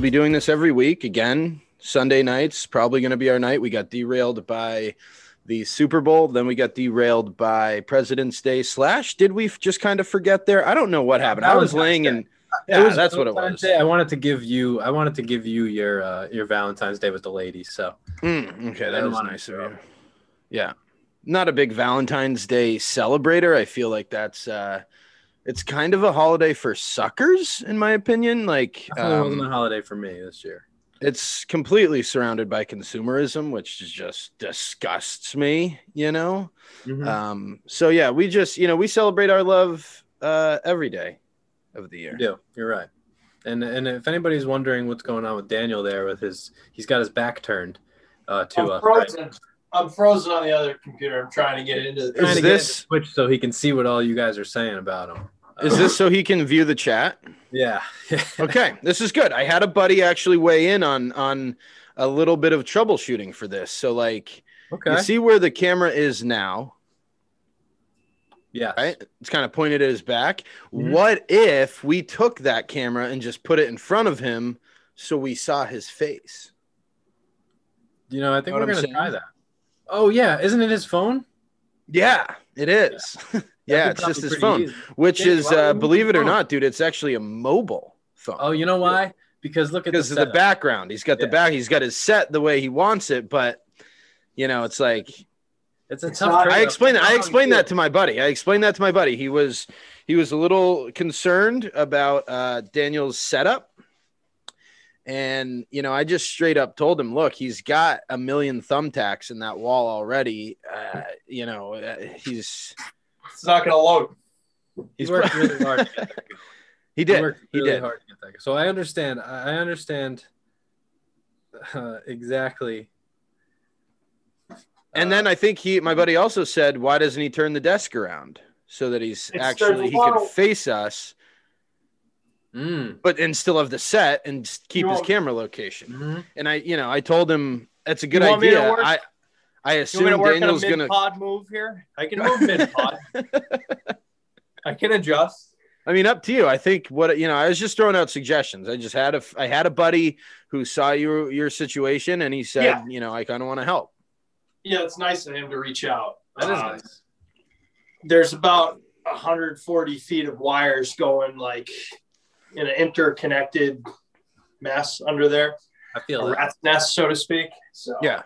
we'll be doing this every week again. Sunday nights, probably going to be our night. We got derailed by the Super Bowl, then we got derailed by President's Day. Slash, did we just kind of forget there? I don't know what happened. I was laying in. Yeah, was that's what it was. Day. I wanted to give you. I wanted to give you your uh, your Valentine's Day with the ladies. So Mm, okay, that want nice of you. Yeah, not a big Valentine's Day celebrator. I feel like that's uh, it's kind of a holiday for suckers, in my opinion. Like, definitely wasn't a um, holiday for me this year. it's completely surrounded by consumerism, which just disgusts me. You know. Mhm. Um, so yeah, we just you know we celebrate our love uh, every day of the year. You do. You're right. And and if anybody's wondering what's going on with Daniel there with his, he's got his back turned uh, to I'm us. frozen. I'm frozen on the other computer. I'm trying to get into Trying to this- get into Twitch so he can see what all you guys are saying about him. Is this so he can view the chat? Yeah. okay this is good i had a buddy actually weigh in on on a little bit of troubleshooting for this so like okay. you see where the camera is now Yeah. right it's kind of pointed at his back Mhm. what if we took that camera and just put it in front of him so we saw his face You know, I think Know we're gonna try that. Oh yeah, isn't it his phone? yeah it is yeah, That'd it's just his phone easy. which Dave, is uh, believe it or phone? not dude it's actually a mobile phone Oh, you know why? Because look at because the, the background he's got the back he's got his set the way he wants it but you know it's like It's a It's tough. I explained It's I explained that to my buddy. I explained that to my buddy. He was he was a little concerned about uh, Daniel's setup, and you know I just straight up told him, look, he's got a million thumbtacks in that wall already. Uh, you know uh, he's It's not going to load. He he's worked really hard. to get that going. he did. worked He really did. hard to get that. So I understand. I I understand uh, exactly. And then I think he, my buddy, also said, why doesn't he turn the desk around so that he's actually he a lot could face us, Mm, but and still have the set and keep You his want- camera location. mhm. And I, you know, I told him that's a good want me to idea. work- I, I You want me assume to work Daniel's on a gonna. pod move here? I can move mid pod. I can adjust. I mean, up to you. I think what you know. I was just throwing out suggestions. I just had a, I had a buddy who saw your your situation, and he said, Yeah. you know, I kind of want to help. Yeah, it's nice of him to reach out. That is Um, nice. There's about 140 feet of wires going like in an interconnected mess under there, I feel a rat's nest, so to speak. So Yeah,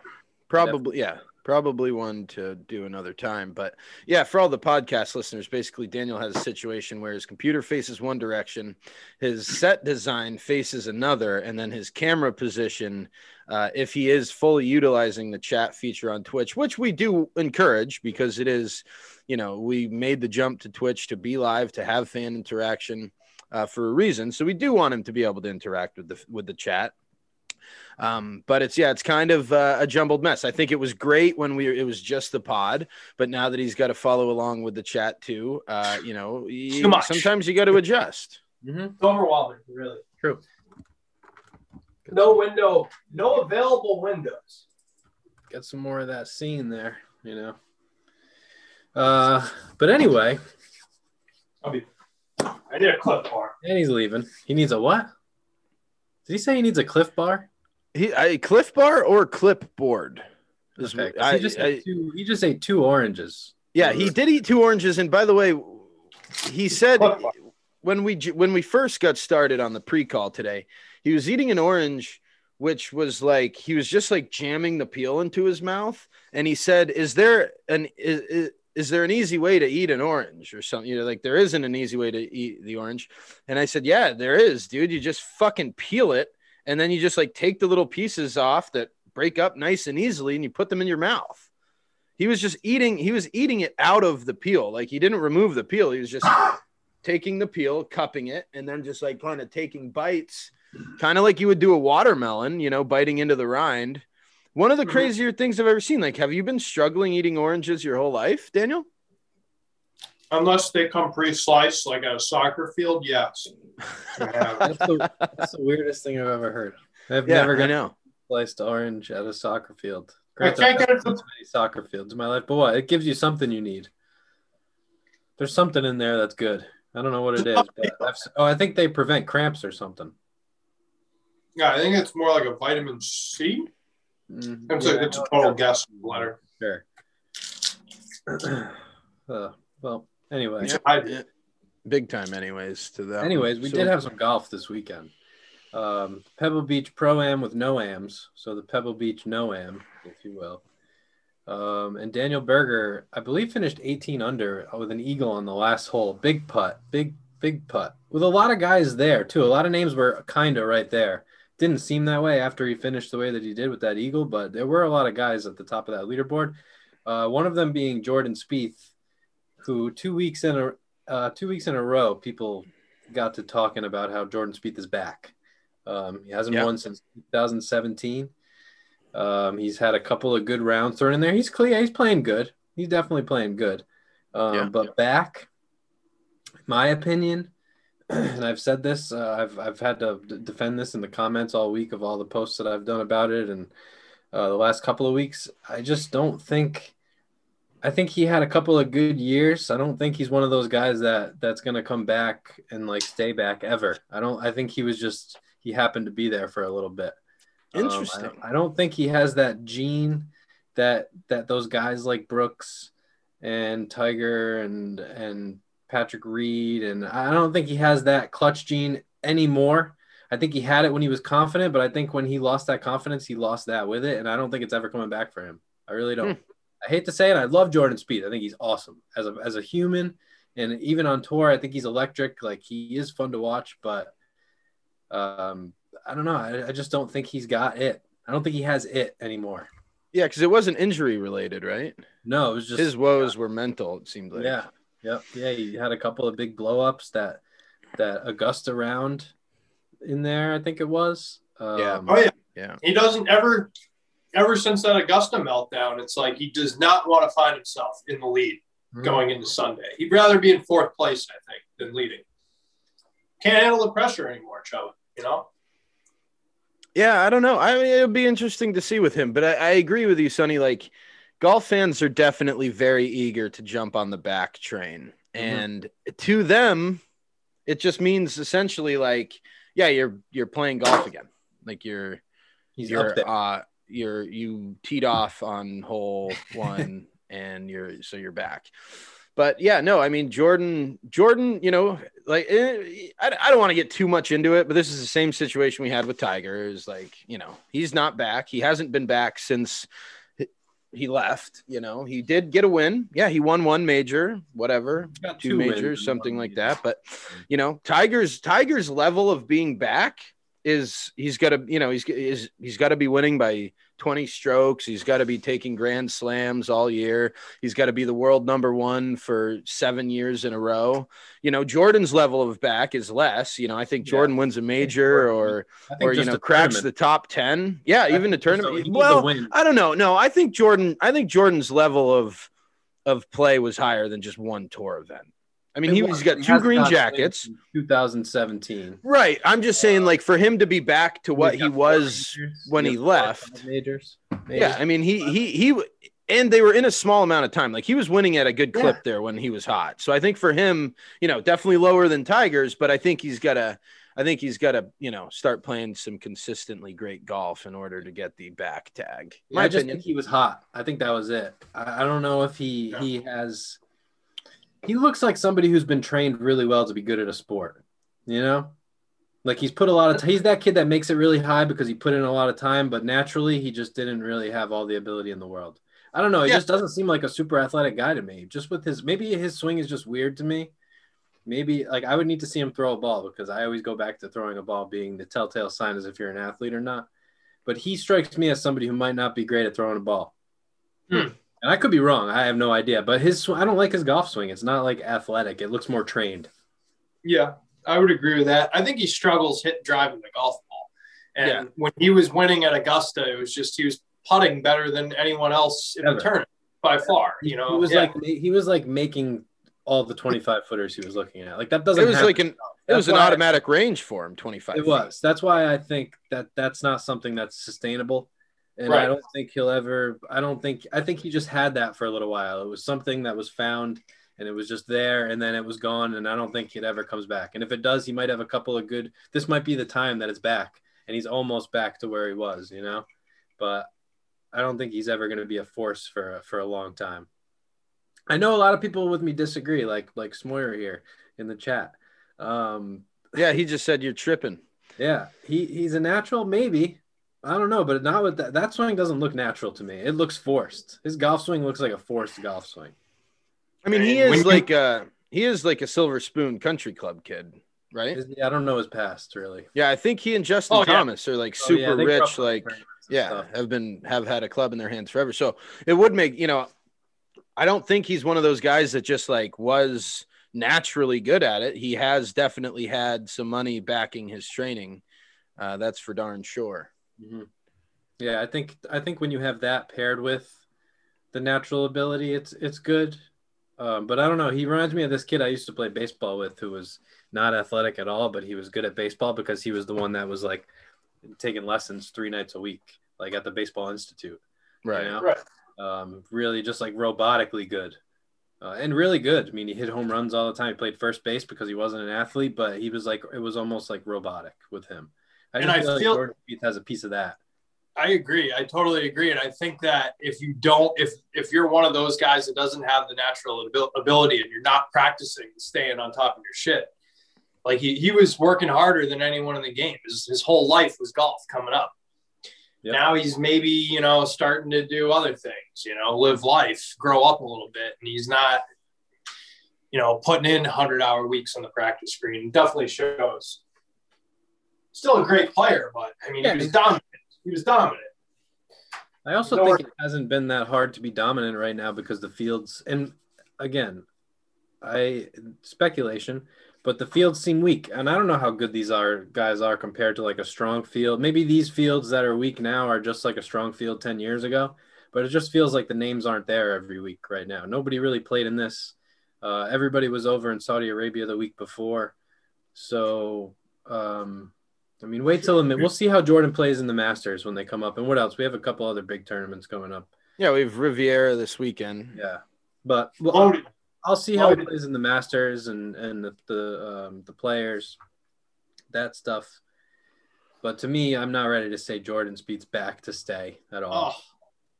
probably. Yeah, probably one to do another time. But yeah, for all the podcast listeners, basically, Daniel has a situation where his computer faces one direction, his set design faces another, and then his camera position. Uh, if he is fully utilizing the chat feature on Twitch, which we do encourage because it is, you know, we made the jump to Twitch to be live to have fan interaction uh, for a reason. So we do want him to be able to interact with the with the chat. Um, but it's yeah, it's kind of uh, a jumbled mess. I think it was great when we it was just the pod, but now that he's got to follow along with the chat too, uh, you know, you- much. sometimes you got to adjust. Mm-hmm. it's overwhelming, really. True. No window, no available windows. Get some more of that scene there. You know. Uh, but anyway, I'll be. I did a cliff bar. and he's leaving. He needs a what? Did he say he needs a Cliff Bar? He a Cliff Bar or Clipboard? Is- Okay, 'cause I- he just I- ate two. He just ate two oranges. yeah, he did eat two oranges, and by the way, he said when we when we first got started on the pre-call today, he was eating an orange, which was like he was just like jamming the peel into his mouth, and he said, "Is there an is, is, is there an easy way to eat an orange or something? You know, like there isn't an easy way to eat the orange." And I said, "Yeah, there is, dude. You just fucking peel it, and then you just like take the little pieces off that break up nice and easily, and you put them in your mouth." He was just eating. He was eating it out of the peel. Like he didn't remove the peel. He was just taking the peel, cupping it, and then just like kind of taking bites, kind of like you would do a watermelon, you know, biting into the rind. One of the Mhm. crazier things I've ever seen. Like, have you been struggling eating oranges your whole life, Daniel? Unless they come pre-sliced, like at a soccer field, yes. I. That's the, that's the weirdest thing I've ever heard. I've Yeah, never I got sliced orange at a soccer field. Granted, can't I've get it been many soccer fields in my life, but what? It gives you something you need. There's something in there that's good. I don't know what it is, but I've, oh, I think they prevent cramps or something. Yeah, I think it's more like a vitamin C. Mm, It's, yeah, a, it's a I know total it's guess letter. Sure. Uh, well, anyway. Yeah, I- yeah. Big time, anyways. To that. Anyways, we So- did have some golf this weekend. Um, Pebble Beach Pro Am with no ams, so the Pebble Beach no am, if you will. Um, and Daniel Berger, I believe, finished 18 under with an eagle on the last hole. Big putt, big big putt, with a lot of guys there too. A lot of names were kind of right there. Didn't seem that way after he finished the way that he did with that eagle, but there were a lot of guys at the top of that leaderboard. Uh, one of them being Jordan Spieth, who two weeks in a uh, two weeks in a row, people got to talking about how Jordan Spieth is back. Um, he hasn't Yeah. won since 2017. Um, he's had a couple of good rounds thrown in there. He's clear. He's playing good. He's definitely playing good. Um, Yeah. But back, my opinion, and I've said this. Uh, I've I've had to d- defend this in the comments all week of all the posts that I've done about it, and uh, the last couple of weeks. I just don't think. I think he had a couple of good years. I don't think he's one of those guys that that's gonna come back and like stay back ever. I don't. I think he was just he happened to be there for a little bit. Um, I- Interesting. I, don't think he has that gene that that those guys like Brooks and Tiger and and Patrick Reed and I don't think he has that clutch gene anymore. I think he had it when he was confident, but I think when he lost that confidence, he lost that with it, and I don't think it's ever coming back for him. I really don't. I hate to say it, I love Jordan Spieth. I think he's awesome as a as a human, and even on tour, I think he's electric. Like he is fun to watch, but um, I don't know. I, I just don't think he's got it. I don't think he has it anymore. Yeah, because it wasn't injury related, right? No, it was just His woes were mental. It seemed like. Yeah, yep, yeah. He had a couple of big blow ups that that Augusta round in there. I think it was. Um, Yeah. Oh yeah, Yeah. he doesn't ever, ever since that Augusta meltdown. It's like he does not want to find himself in the lead mhm. going into Sunday. He'd rather be in fourth place, I think, than leading. Can't handle the pressure anymore, Chubb. You know. Yeah, I don't know. I mean, it'll be interesting to see with him, but I, I agree with you, Sonny. Like, golf fans are definitely very eager to jump on the back train, and to them, it just means essentially like, yeah, you're you're playing golf again. Like you're He's you're up there. uh you're you teed off on hole one, and you're so you're back. But yeah, no, I mean Jordan. Jordan, you know, like eh, I, I don't want to get too much into it, but this is the same situation we had with Tiger. Is like you know he's not back. He hasn't been back since he- left. You know, he did get a win. Yeah, he won one major, whatever, two, two majors, something like that. But you know, Tiger's Tiger's level of being back is he's got to you know he's is he's got to be winning by 20 strokes. He's got to be taking grand slams all year. He's got to be the world number one for seven years in a row. You know, Jordan's level of back is less. You know, I think Yeah. Jordan wins a major or or you know cracks tournament. the top 10. Yeah, I even the think just a- tournament. a well. I don't know. No, I think Jordan. I think Jordan's level of of play was higher than just one tour event. I mean, It he, was. he's got He two green jackets. 2017. Right. I'm just saying, uh, like, for him to be back to what he was majors. when has he four or five left. Majors. maybe. Yeah, I mean, he he he, and they were in a small amount of time. Like he was winning at a good Yeah. clip there when he was hot. So I think for him, you know, definitely lower than Tigers, but I think he's got to, I think he's got to, you know, start playing some consistently great golf in order to get the back tag. Yeah, My I just opinion. think he was hot. I think that was it. I, I don't know if he Yeah. he has. He looks like somebody who's been trained really well to be good at a sport. You know, like he's put a lot of. T- he's that kid that makes it really high because he put in a lot of time, but naturally he just didn't really have all the ability in the world. I don't know. He Yeah. just doesn't seem like a super athletic guy to me. Just with his maybe his swing is just weird to me. Maybe like I would need to see him throw a ball because I always go back to throwing a ball being the telltale sign as if you're an athlete or not. But he strikes me as somebody who might not be great at throwing a ball. Hmm. And I could be wrong. I have no idea. But his sw- I don't like his golf swing. It's not like athletic. It looks more trained. Yeah, I would agree with that. I think he struggles hit driving the golf ball. And Yeah. when he was winning at Augusta, it was just he was putting better than anyone else in Ever. the tournament by far. You know, he was Yeah. like he was like making all the 25 footers he was looking at. Like that doesn't It was happen. like an, it was an why I- automatic range for him, 25. It feet. was. That's why I think that that's not something that's sustainable. And I don't think he'll ever. I don't think. I think he just had that for a little while. It was something that was found, and it was just there, and then it was gone. And I don't think it ever comes back. And if it does, he might have a couple of good. This might be the time that it's back, and he's almost back to where he was. You know, but I don't think he's ever going to be a force for for a long time. I know a lot of people with me disagree, like like Smoyer here in the chat. Um, Yeah, he just said you're tripping. yeah, he he's a natural, maybe. I don't know, but not with that. That swing doesn't look natural to me. It looks forced. His golf swing looks like a forced golf swing. I mean, he And when is you- like a he is like a Silver Spoon Country Club kid, right? Is- I don't know his past really. Yeah, I think he and Justin Oh, yeah. Thomas are like Oh, super yeah, they grew up rich, like yeah, stuff. have been have had a club in their hands forever. So it would make you know, I don't think he's one of those guys that just like was naturally good at it. He has definitely had some money backing his training. Uh, that's for darn sure. Mhm. Yeah, I think I think when you have that paired with the natural ability, it's it's good. Um, but I don't know. He reminds me of this kid I used to play baseball with, who was not athletic at all, but he was good at baseball because he was the one that was like taking lessons three nights a week, like at the baseball institute. you Right. know? Right. um, really just like robotically good uh, and really good. I mean, he hit home runs all the time. He played first base because he wasn't an athlete, but he was like, it was almost like robotic with him. I And I feel, feel- like Jordan Spieth has a piece of that. I agree. I totally agree, and I think that if you don't, if if you're one of those guys that doesn't have the natural abil- ability and you're not practicing, staying on top of your shit, like he he was working harder than anyone in the game. His his whole life was golf coming up. Yep. Now he's maybe you know starting to do other things, you know, live life, grow up a little bit, and he's not, you know, putting in hundred hour weeks on the practice screen. Definitely shows. Still a great player, but I mean, Yeah, he was dominant. He was dominant. I also No think it hasn't been that hard to be dominant right now because the fields, and again, I speculation, but the fields seem weak, and I don't know how good these are guys are compared to like a strong field. Maybe these fields that are weak now are just like a strong field ten years ago, but it just feels like the names aren't there every week right now. Nobody really played in this. Uh, everybody was over in Saudi Arabia the week before, so um, I mean, wait till the, we'll see how Jordan plays in the Masters when they come up, and what else? We have a couple other big tournaments coming up. Yeah, we have Riviera this weekend. Yeah, but well, I'll, I'll see how he plays in the Masters and and the the, um, the players, that stuff. But to me, I'm not ready to say Jordan Spieth's back to stay at all. Oh,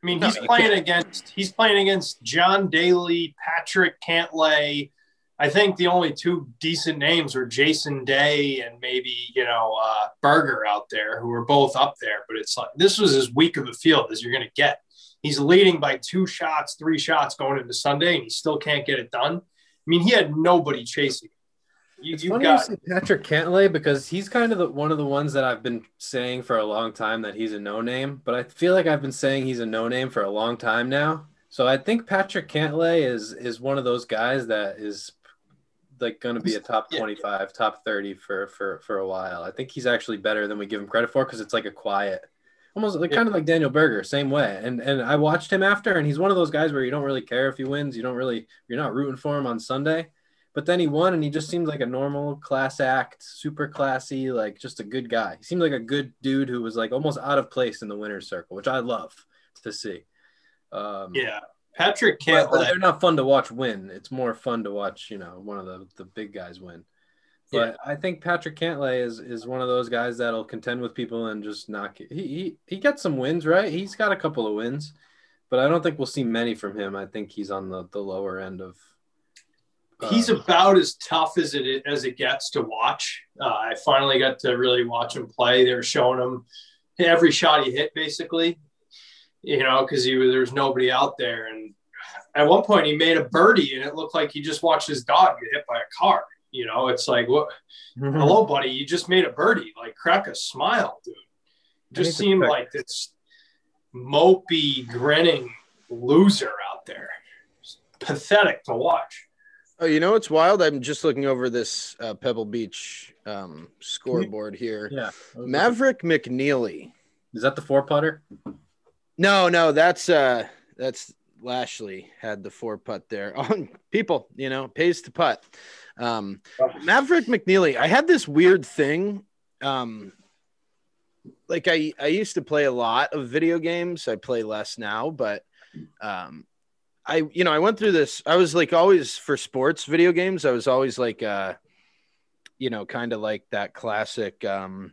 I mean, he's playing against he's playing against John Daly, Patrick Cantlay. I think the only two decent names were Jason Day and maybe you know uh, Berger out there, who were both up there. But it's like this was as weak of a field as you're going to get. He's leading by two shots, three shots going into Sunday, and he still can't get it done. I mean, he had nobody chasing. him. You, It's funny got you say Patrick Cantlay because he's kind of the, one of the ones that I've been saying for a long time that he's a no name, but I feel like I've been saying he's a no name for a long time now. So I think Patrick Cantlay is is one of those guys that is like going to be a top Yeah. 25, top 30 for for for a while. I think he's actually better than we give him credit for because it's like a quiet almost like Yeah. kind of like Daniel Berger, same way. And and I watched him after and he's one of those guys where you don't really care if he wins, you don't really you're not rooting for him on Sunday. But then he won and he just seemed like a normal class act, super classy, like just a good guy. He seemed like a good dude who was like almost out of place in the winner's circle, which I love to see. Um, yeah, Patrick but Cantlay. they're not fun to watch win. It's more fun to watch, you know, one of the, the big guys win. But I think Patrick Cantlay is is one of those guys that'll contend with people and just knock it. He, he he gets some wins, right? He's got a couple of wins, but I don't think we'll see many from him. I think he's on the, the lower end of. he's uh, about as tough as it as it gets to watch. Uh, I finally got to really watch him play. They were showing him every shot he hit, basically, you know, because he was there was nobody out there. And at one point, he made a birdie, and it looked like he just watched his dog get hit by a car. You know, it's like, what? Hello, buddy, you just made a birdie. Like, crack a smile, dude. Just seemed check. like this mopey, grinning loser out there. Pathetic to watch. Oh, you know it's wild? I'm just looking over this uh, Pebble Beach um, scoreboard here. Yeah. Maverick McNeely. Is that the four putter? No, no, that's uh that's Lashley had the four putt there. On people, you know, pays to putt. Um Maverick McNeely, I had this weird thing. Um like I I used to play a lot of video games. I play less now, but um I you know, I went through this I was like always for sports video games, I was always like uh you know, kind of like that classic um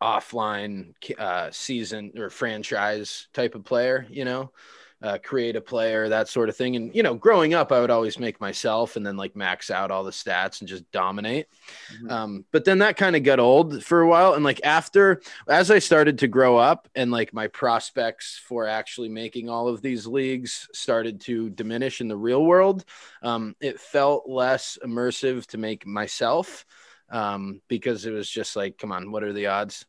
offline uh season or franchise type of player, you know uh, create a player, that sort of thing. And you know, growing up, I would always make myself and then like max out all the stats and just dominate. Mm-hmm. Um, but then that kind of got old for a while. And like after, as I started to grow up and like my prospects for actually making all of these leagues started to diminish in the real world, um, it felt less immersive to make myself um, because it was just like, come on, what are the odds?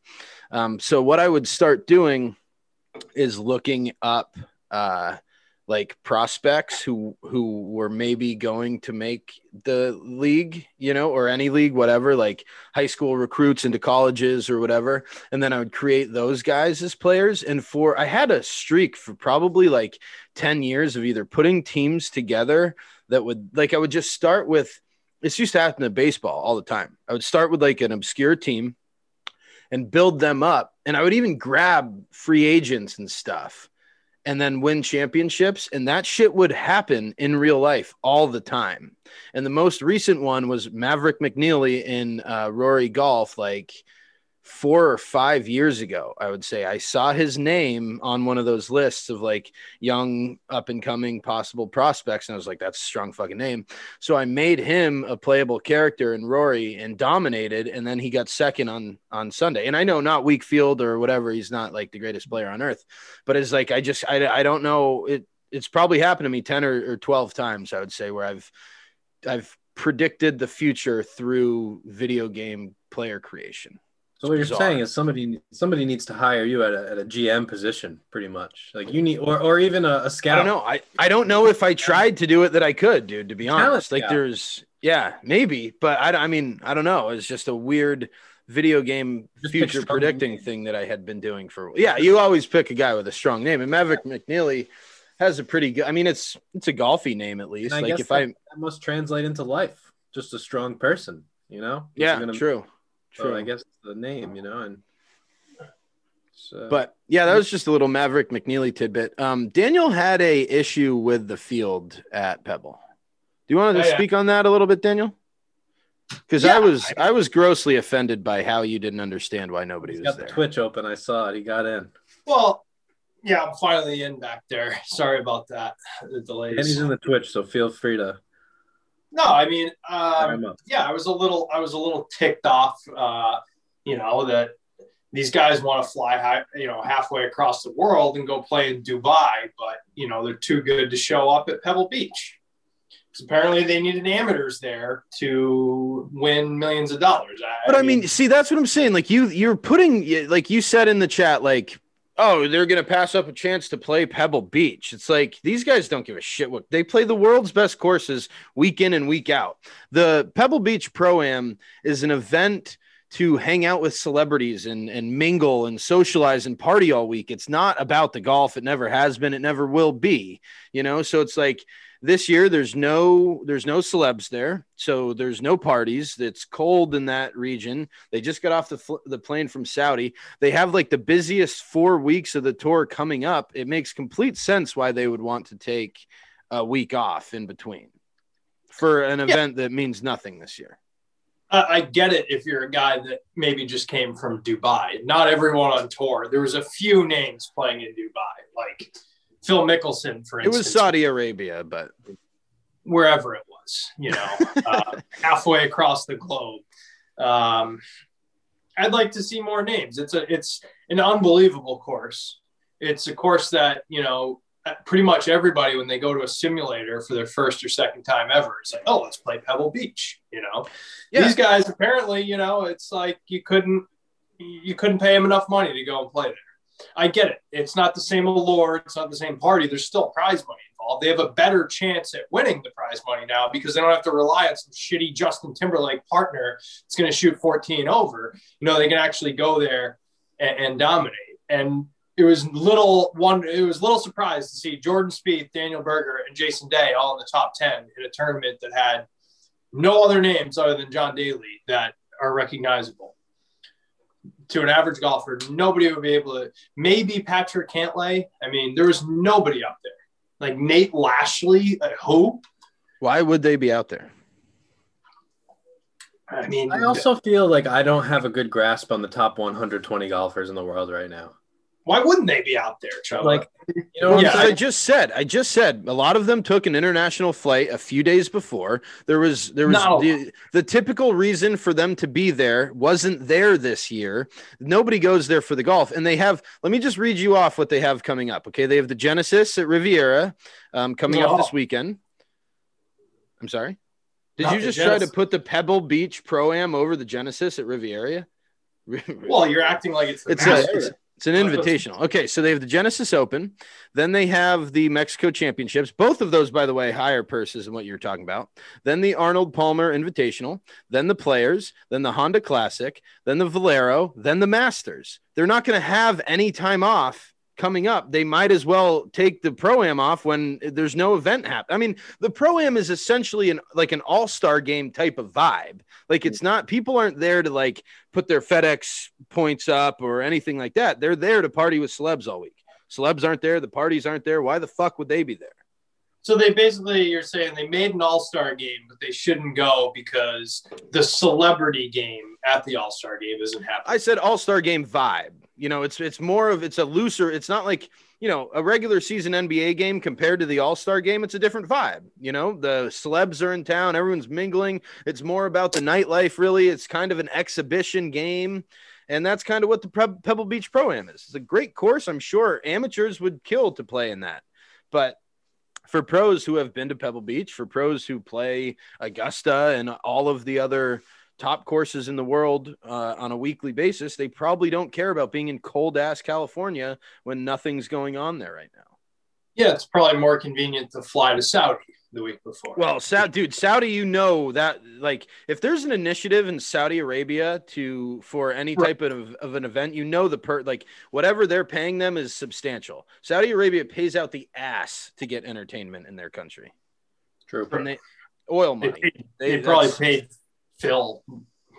Um, so what I would start doing is looking up uh, like prospects who who were maybe going to make the league, you know, or any league, whatever, like high school recruits into colleges or whatever. And then I would create those guys as players. And for I had a streak for probably like 10 years of either putting teams together that would like I would just start with this used to happen in baseball all the time. I would start with like an obscure team and build them up. And I would even grab free agents and stuff and then win championships. And that shit would happen in real life all the time. And the most recent one was Maverick McNeely in uh, Rory Golf, like four or five years ago, I would say. I saw his name on one of those lists of like young up and coming possible prospects. And I was like, that's a strong fucking name. So I made him a playable character in Rory and dominated. And then he got second on on Sunday. And I know not weak field or whatever, he's not like the greatest player on earth, but it's like I just I, I don't know. It it's probably happened to me 10 or, or 12 times, I would say, where I've I've predicted the future through video game player creation. So what you're saying is somebody somebody needs to hire you at a, at a GM position, pretty much. Like you need, or or even a, a scout. I don't know. I I don't know if I tried to do it that I could, dude. To be honest, like there's yeah maybe, but I I mean I don't know. It's just a weird video game just future predicting name. thing that I had been doing for yeah. You always pick a guy with a strong name, and Maverick McNeely has a pretty good. I mean, it's it's a golfy name at least. Like if that, I that must translate into life, just a strong person, you know. Yeah, gonna, true. True. So I guess the name, you know, and so. But yeah, that was just a little Maverick McNeely tidbit. Um, Daniel had a issue with the field at Pebble. Do you want to oh, speak yeah. on that a little bit, Daniel? Because yeah, I was I, I, was grossly offended by how you didn't understand why nobody was got there. The Twitch open, I saw it. He got in. Well, yeah, I'm finally in back there. Sorry about that. The delays. And he's in the Twitch, so feel free to no, I mean, um, yeah, I was a little, I was a little ticked off, uh, you know, that these guys want to fly high, you know, halfway across the world and go play in Dubai, but you know they're too good to show up at Pebble Beach. Because apparently they needed amateurs there to win millions of dollars. I, but I mean, mean, see, that's what I'm saying. Like you, you're putting, like you said in the chat, like oh, they're going to pass up a chance to play Pebble Beach. It's like these guys don't give a shit what they play the world's best courses week in and week out. The Pebble Beach Pro Am is an event to hang out with celebrities and, and mingle and socialize and party all week. It's not about the golf. It never has been. It never will be, you know? So it's like, this year there's no there's no celebs there so there's no parties it's cold in that region they just got off the, fl- the plane from saudi they have like the busiest four weeks of the tour coming up it makes complete sense why they would want to take a week off in between for an event yeah. that means nothing this year I get it if you're a guy that maybe just came from Dubai. Not everyone on tour. There was a few names playing in Dubai, like Phil Mickelson, for instance. It was Saudi Arabia, but wherever it was, you know, uh, halfway across the globe. Um, I'd like to see more names. It's a it's an unbelievable course. It's a course that you know pretty much everybody when they go to a simulator for their first or second time ever, it's like, oh, let's play Pebble Beach. You know, yeah. these guys apparently, you know, it's like you couldn't you couldn't pay them enough money to go and play there. I get it. It's not the same allure. It's not the same party. There's still prize money involved. They have a better chance at winning the prize money now because they don't have to rely on some shitty Justin Timberlake partner that's going to shoot 14 over. You know, they can actually go there and, and dominate. And it was little one. It was little surprised to see Jordan Spieth, Daniel Berger, and Jason Day all in the top 10 in a tournament that had no other names other than John Daly that are recognizable to an average golfer, nobody would be able to. Maybe Patrick Cantlay. I mean, there was nobody up there. Like Nate Lashley, uh, who? Why would they be out there? I mean, I also feel like I don't have a good grasp on the top 120 golfers in the world right now. Why wouldn't they be out there, Chubb? Like, you know, Yeah, I'm I just said, I just said, a lot of them took an international flight a few days before. There was, there was Not a the, the typical reason for them to be there wasn't there this year. Nobody goes there for the golf, and they have. Let me just read you off what they have coming up. Okay, they have the Genesis at Riviera um, coming up this weekend. I'm sorry. Did Not you just try to put the Pebble Beach Pro Am over the Genesis at Riviera? well, you're acting like it's the It's a, it's, it's an invitational. Okay, so they have the Genesis Open, then they have the Mexico Championships. Both of those, by the way, higher purses than what you're talking about. Then the Arnold Palmer Invitational, then the Players, then the Honda Classic, then the Valero, then the Masters. They're not going to have any time off coming up. They might as well take the Pro Am off when there's no event happening. I mean, the Pro Am is essentially an like an All Star game type of vibe. Like it's not people aren't there to like put their FedEx points up or anything like that. They're there to party with celebs all week. Celebs aren't there. The parties aren't there. Why the fuck would they be there? So they basically, you're saying they made an All Star game, but they shouldn't go because the celebrity game at the All Star game isn't happening. I said All Star game vibe. You know, it's it's more of it's a looser. It's not like you know a regular season NBA game compared to the All Star game. It's a different vibe. You know, the celebs are in town. Everyone's mingling. It's more about the nightlife. Really, it's kind of an exhibition game. And that's kind of what the Pebble Beach Pro Am is. It's a great course. I'm sure amateurs would kill to play in that. But for pros who have been to Pebble Beach, for pros who play Augusta and all of the other top courses in the world uh, on a weekly basis, they probably don't care about being in cold ass California when nothing's going on there right now. yeah, it's probably more convenient to fly to Saudi the week before. Well, Sa- dude, Saudi, you know that like if there's an initiative in Saudi Arabia to for any Right. type of, of an event, you know the per like whatever they're paying them is substantial. Saudi Arabia pays out the ass to get entertainment in their country. True. And they oil money. They- they probably paid Phil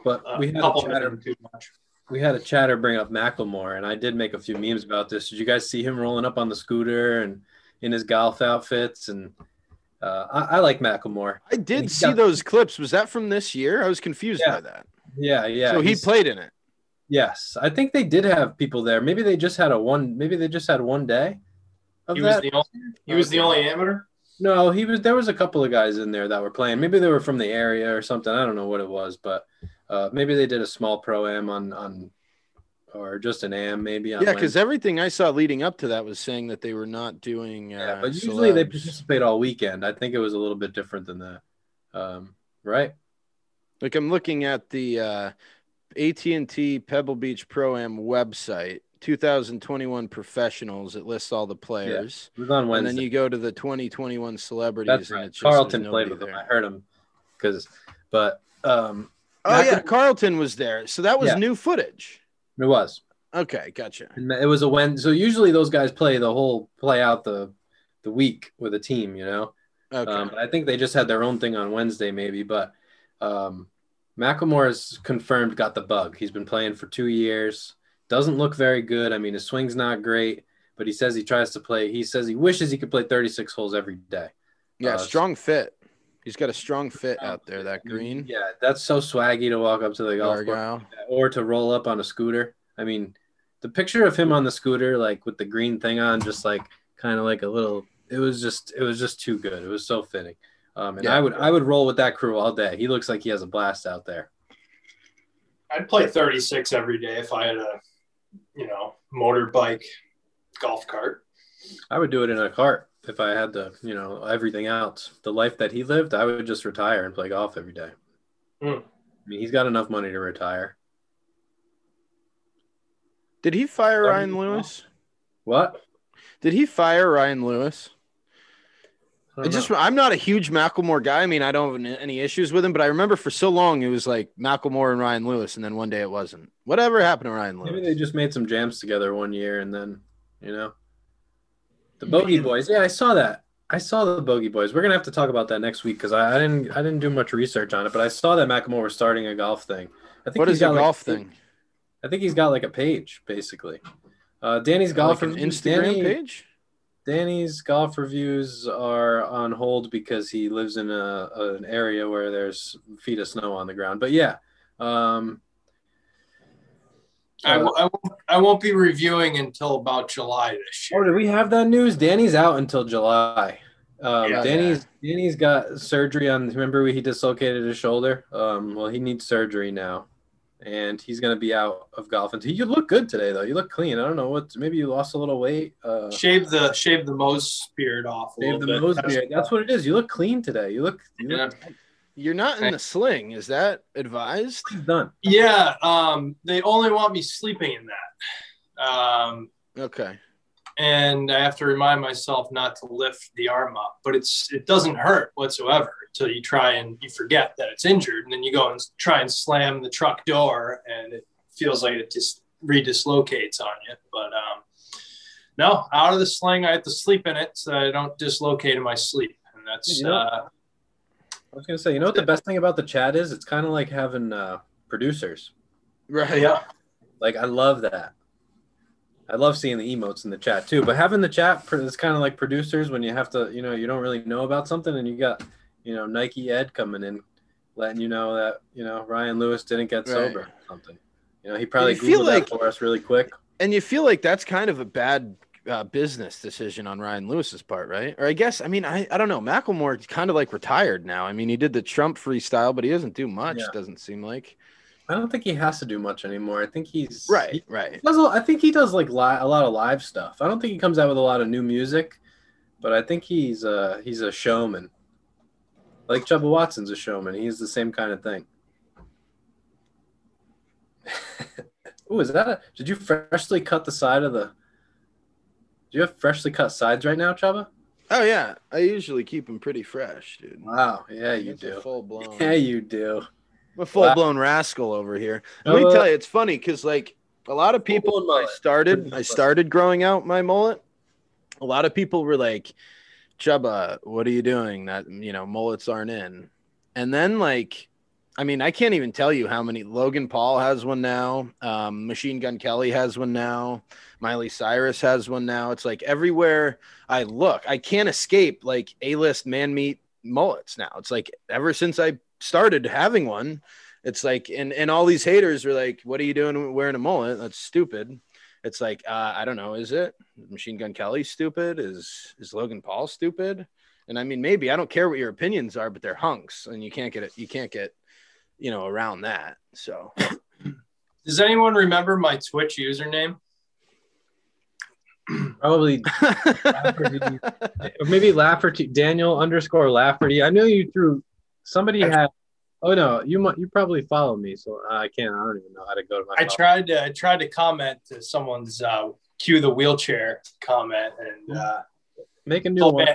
But a we had a chatter. too much. We had a chatter bring up Macklemore, and I did make a few memes about this. Did you guys see him rolling up on the scooter and in his golf outfits? And uh, I, I like Macklemore. I did see got- those clips. Was that from this year? I was confused Yeah. by that. Yeah, yeah. so he played in it. Yes, I think they did have people there. Maybe they just had a one. Maybe they just had one day of He was the only. He was the only amateur. No, he was. There was a couple of guys in there that were playing. Maybe they were from the area or something. I don't know what it was, but uh, maybe they did a small pro am on on, or just an am maybe. On Yeah, because everything I saw leading up to that was saying that they were not doing. Uh, yeah, but usually they participate all weekend. I think it was a little bit different than that, um, right? Like I'm looking at the uh, AT&T Pebble Beach Pro Am website, 2021 professionals. It lists all the players, It was on Wednesday. and then you go to the 2021 celebrities, That's and right. it's just Carlton played with him. I heard him because, but um, Oh yeah, Carlton was there, so that was Yeah. new footage. it was. Okay, gotcha. And it was a when. So usually those guys play the whole play out the the week with a team, you know. Okay, Um, but I think they just had their own thing on Wednesday, maybe. But um, Macklemore is confirmed got the bug. He's been playing for two years. Doesn't look very good. I mean, his swing's not great, but he says he tries to play. He says he wishes he could play 36 holes every day. yeah, uh, strong fit. He's got a strong fit out there. That green, Yeah, that's so swaggy to walk up to the golf course or to roll up on a scooter. I mean, the picture of him on the scooter, like with the green thing on, just like kind of like a little. It was just, it was just too good. It was so fitting. Um, and Yeah. I would, I would roll with that crew all day. He looks like he has a blast out there. I'd play 36 every day if I had a, you know, motorbike golf cart. I would do it in a cart if I had the, you know, everything else. The life that he lived, I would just retire and play golf every day. Hmm. I mean, he's got enough money to retire. Did he fire Ryan Lewis? What? Did he fire Ryan Lewis? I I just know. I'm not a huge Macklemore guy. I mean, I don't have any issues with him, but I remember for so long it was like Macklemore and Ryan Lewis, and then one day it wasn't. Whatever happened to Ryan Lewis? Maybe they just made some jams together one year and then, you know, the Bogey Boys. Yeah, I saw that. I saw the Bogey Boys. We're gonna have to talk about that next week because I, I didn't I didn't do much research on it, but I saw that Macklemore was starting a golf thing. I think what he's is a like, golf eight- thing? I think he's got like a page basically. Uh, Danny's golf Like an Instagram Danny- page. Danny's golf reviews are on hold because he lives in a, an area where there's feet of snow on the ground. But yeah, um, I, w- I, won't, I won't be reviewing until about July this oh, year. did we have that news? Danny's out until July. Um, Yeah. Danny's Danny's got surgery on. Remember, he dislocated his shoulder. Um, well, he needs surgery now, and he's gonna be out of golf until. You look good today, though. You look clean. I don't know what. Maybe you lost a little weight. Uh, Shave the shave the Mose beard off Shave the bit. nose beard. That's what it is. You look clean today. You look. You look You're not in the sling. Is that advised? done. Yeah, um, they only want me sleeping in that. Um, Okay. and I have to remind myself not to lift the arm up, but it's it doesn't hurt whatsoever until you try and you forget that it's injured, and then you go and try and slam the truck door, and it feels like it just redislocates on you. But um, no, out of the sling, I have to sleep in it so I don't dislocate in my sleep, and that's You know- uh, I was gonna say, you know what the best thing about the chat is? It's kind of like having uh, producers. Right. yeah. Like I love that. I love seeing the emotes in the chat too. But having the chat is kind of like producers when you have to, you know, you don't really know about something, and you got, you know, Nike Ed coming in, letting you know that you know Ryan Lewis didn't get Right. sober. Or something. You know, he probably You feel googled that for us really quick. And you feel like that's kind of a bad uh, business decision on Ryan Lewis's part, right? Or I guess, I mean, I, I don't know. Macklemore kind of like retired now. I mean, he did the Trump freestyle, but he doesn't do much. Yeah. Doesn't seem like. I don't think he has to do much anymore. I think he's Right. he- Right. does a- I think he does like li- a lot of live stuff. I don't think he comes out with a lot of new music, but I think he's uh he's a showman. Like Chubba Watson's a showman. He's the same kind of thing. Ooh, is that a? Did you freshly cut the side of the? Do you have freshly cut sides right now, Chubba? Oh yeah, I usually keep them pretty fresh, dude. Wow. Yeah, you do. Full blown. Yeah, you do. I'm a full blown rascal over here. Let me tell you, it's funny because like a lot of people, I started, I started growing out my mullet. A lot of people were like, "Chubba, what are you doing? That you know, mullets aren't in." And then like, I mean, I can't even tell you how many. Logan Paul has one now. Um, Machine Gun Kelly has one now. Miley Cyrus has one now. It's like everywhere I look, I can't escape like A-list man meat mullets now. It's like ever since I started having one, it's like and and all these haters were like, "What are you doing wearing a mullet? That's stupid." It's like uh, I don't know. Is it Machine Gun Kelly stupid? Is is Logan Paul stupid? And I mean, maybe I don't care what your opinions are, but they're hunks, and you can't get it. You can't get you know around that. So Does anyone remember my Twitch username? Probably Lafferty, or maybe Lafferty, Daniel underscore Lafferty. I know you threw somebody had. Oh no, you might you probably follow me, so I can't. I don't even know how to go to my. I tried to I tried to comment to someone's uh, cue the wheelchair comment and uh, Make a new told, one. me,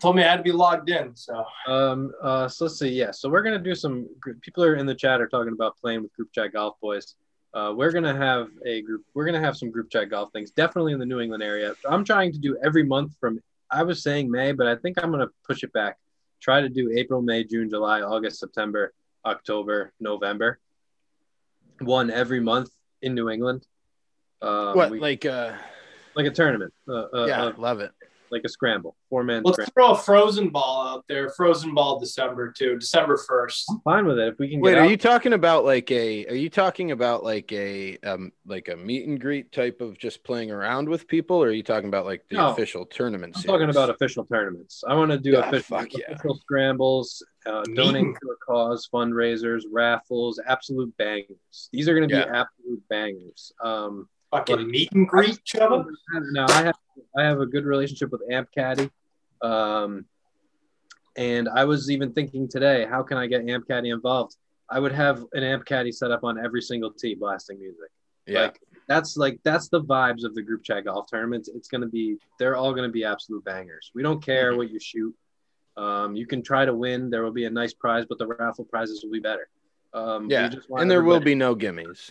told me I had to be logged in. So Um. Uh. So let's see. Yeah. So we're gonna do some. People are in the chat are talking about playing with group chat golf boys. Uh, we're gonna have a group. We're gonna have some group chat golf things. Definitely in the New England area. I'm trying to do every month from. I was saying May, but I think I'm gonna push it back. Try to do April, May, June, July, August, September, October, November. One every month in New England. Um, what we- like uh like a tournament? Uh, uh, yeah, uh, love it. Like a scramble, four man. let's scramble. throw a frozen ball out there. Frozen ball December too. December first. I'm Fine with it if we can. Get. Wait, get are out- you talking about like a? Are you talking about like a um like a meet and greet type of just playing around with people, or are you talking about like the No. official tournament? I'm series? talking about official tournaments. I want to do Yeah, official, fuck yeah. official scrambles, uh, Meet donate to a cause, fundraisers, raffles, absolute bangers. These are going to be Yeah. absolute bangers. Um, Fucking meet and greet, Chubba. now I have I have a good relationship with Amp Caddy, um, and I was even thinking today, how can I get Amp Caddy involved? I would have an Amp Caddy set up on every single tee, blasting music. Yeah, Like that's like that's the vibes of the group chat golf tournaments. It's gonna be they're all gonna be absolute bangers. We don't care what you shoot. Um, you can try to win. There will be a nice prize, but the raffle prizes will be better. Um, yeah, just and there will be no gimmies.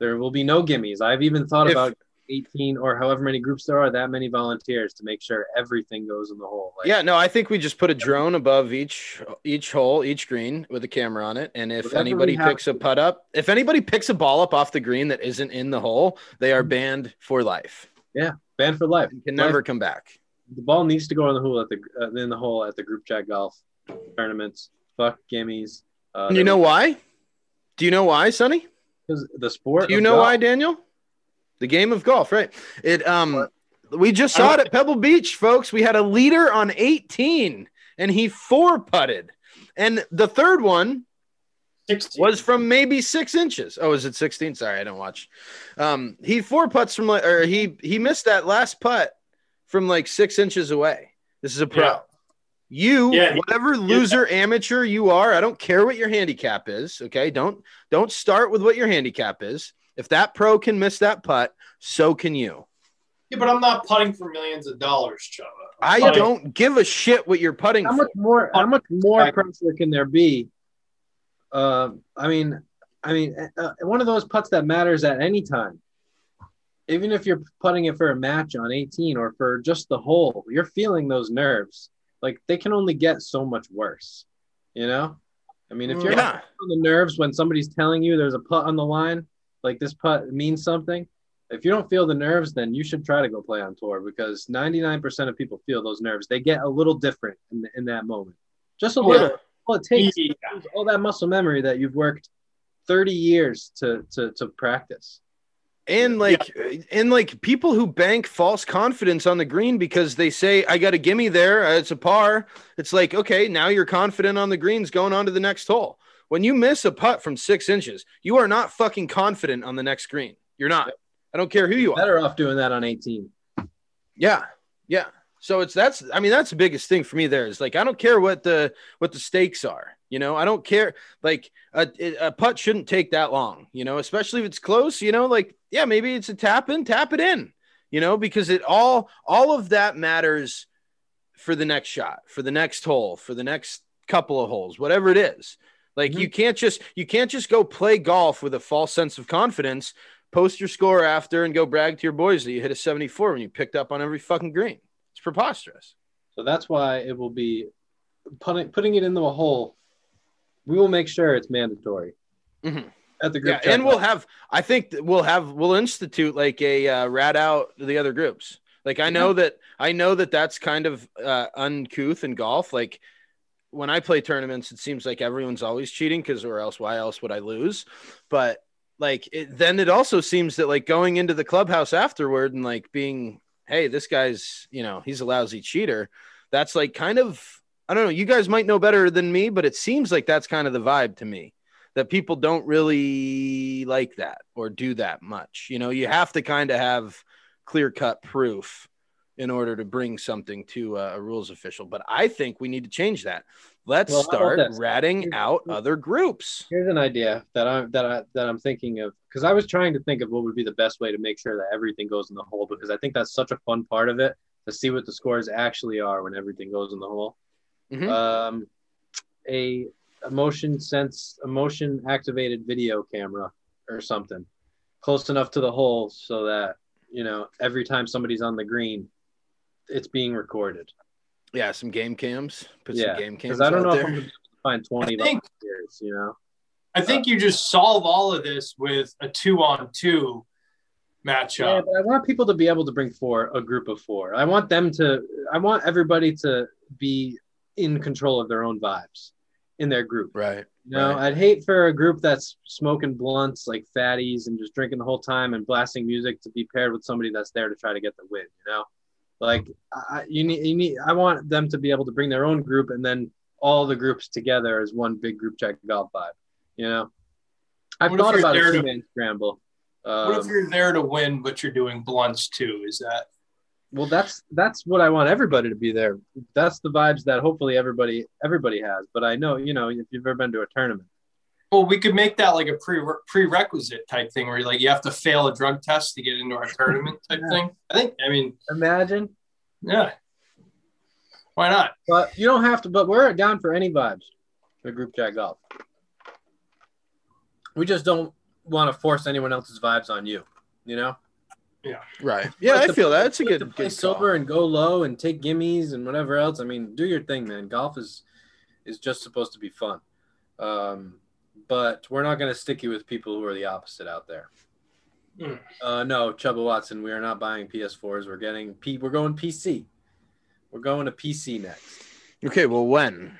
There will be no gimmies. I've even thought If- about 18 or however many groups there are, that many volunteers to make sure everything goes in the hole. Like, Yeah, no, I think we just put a drone above each each hole, each green with a camera on it. And if anybody picks a putt up, if anybody picks a ball up off the green that isn't in the hole, they are banned for life. Yeah, banned for life. And can never come back. The ball needs to go in the hole at the uh, in the hole at the group chat golf tournaments. Fuck gimmies. Uh, you know why? Do you know why, Sonny? Because the sport. Do you know golf- why, Daniel? The game of golf, right? It um we just saw it at Pebble Beach, folks. We had a leader on 18 and he four putted. And the third one 16. was from maybe six inches. Oh, is it 16? Sorry, I don't watch. Um, he four putts from like or he he missed that last putt from like six inches away. This is a pro. Yeah. You, Yeah, whatever loser amateur you are, I don't care what your handicap is. Okay, don't don't start with what your handicap is. If that pro can miss that putt, so can you. Yeah, but I'm not putting for millions of dollars, Chubba. I'm putting- don't give a shit what you're putting How for. much more? How much more pressure can there be? Um, I mean, I mean, uh, one of those putts that matters at any time. Even if you're putting it for a match on 18 or for just the hole, you're feeling those nerves. Like they can only get so much worse. You know? I mean, if mm, you're not Yeah. feeling the nerves when somebody's telling you there's a putt on the line, like this putt means something. If you don't feel the nerves, then you should try to go play on tour because 99% of people feel those nerves. They get a little different in, in that moment. Just a little. All it takes Yeah. all that muscle memory that you've worked 30 years to to, to practice. And like, and like people who bank false confidence on the green because they say, I got a gimme there. uh, It's a par. It's like, okay, now you're confident on the greens going on to the next hole. When you miss a putt from six inches, you are not fucking confident on the next green. You're not. I don't care who you are. Better off doing that on 18. Yeah. Yeah. So it's that's I mean that's the biggest thing for me there is like I don't care what the what the stakes are. You know, I don't care like a, a putt shouldn't take that long, you know, especially if it's close, you know, like yeah, maybe it's a tap in, tap it in. You know, because it all all of that matters for the next shot, for the next hole, for the next couple of holes, whatever it is. Like Mhm. you can't just you can't just go play golf with a false sense of confidence, post your score after and go brag to your boys that you hit a 74 when you picked up on every fucking green. It's preposterous. So that's why it will be putting putting it into a hole. We will make sure it's mandatory Mhm. At the group Yeah, and we'll have. I think we'll have. We'll institute like a uh, rat out the other groups. Like I know that I know that that's kind of uh, uncouth in golf. Like when I play tournaments, it seems like everyone's always cheating because, or else, why else would I lose? But like it, then it also seems that like going into the clubhouse afterward and like being, hey, this guy's you know he's a lousy cheater. That's like kind of I don't know. You guys might know better than me, but it seems like that's kind of the vibe to me that people don't really like that or do that much. You know, you have to kind of have clear cut proof in order to bring something to a, a rules official. But I think we need to change that. Let's Well, start ratting out other groups. Here's an idea that I'm that I that I'm thinking of because I was trying to think of what would be the best way to make sure that everything goes in the hole because I think that's such a fun part of it to see what the scores actually are when everything goes in the hole. Mhm. Um, a emotion sense emotion activated video camera or something close enough to the hole so that you know every time somebody's on the green, it's being recorded. Yeah, some game cams. Put Yeah, some game cams. Because I don't out know if. I'm going to find 20 I think- volunteers, you know. I think you just solve all of this with a two on two Yeah, matchup. but I want people to be able to bring four, a group of four. I want them to, I want everybody to be in control of their own vibes in their group. Right. You know, Right. I'd hate for a group that's smoking blunts like fatties and just drinking the whole time and blasting music to be paired with somebody that's there to try to get the win. You know, like I, you need, you need. I want them to be able to bring their own group and then all the groups together as one big group check golf vibe. You know, I've What if thought you're about a there to- two man scramble. Um, what if you're there to win, but you're doing blunts too? Is that Well, that's that's what I want everybody to be there. That's the vibes that hopefully everybody everybody has. But I know, you know, if you've ever been to a tournament, well? We could make that like a pre prerequisite type thing, where like you have to fail a drug test to get into our tournament type Yeah. thing. I think. I mean, imagine. yeah. Why not? But you don't have to. But we're down for any vibes for group chat golf. We just don't want to force anyone else's vibes on you. You know, Right. Yeah, Like I to- feel that. It's a good, to play good sober call. and go low and take gimmies and whatever else. I mean, do your thing, man. Golf is is just supposed to be fun. Um, but we're not going to stick you with people who are the opposite out there. Hmm. Uh, no, Chubba Watson, we are not buying PS4s. We're getting P. We're going PC. We're going to PC next. Okay, well, when?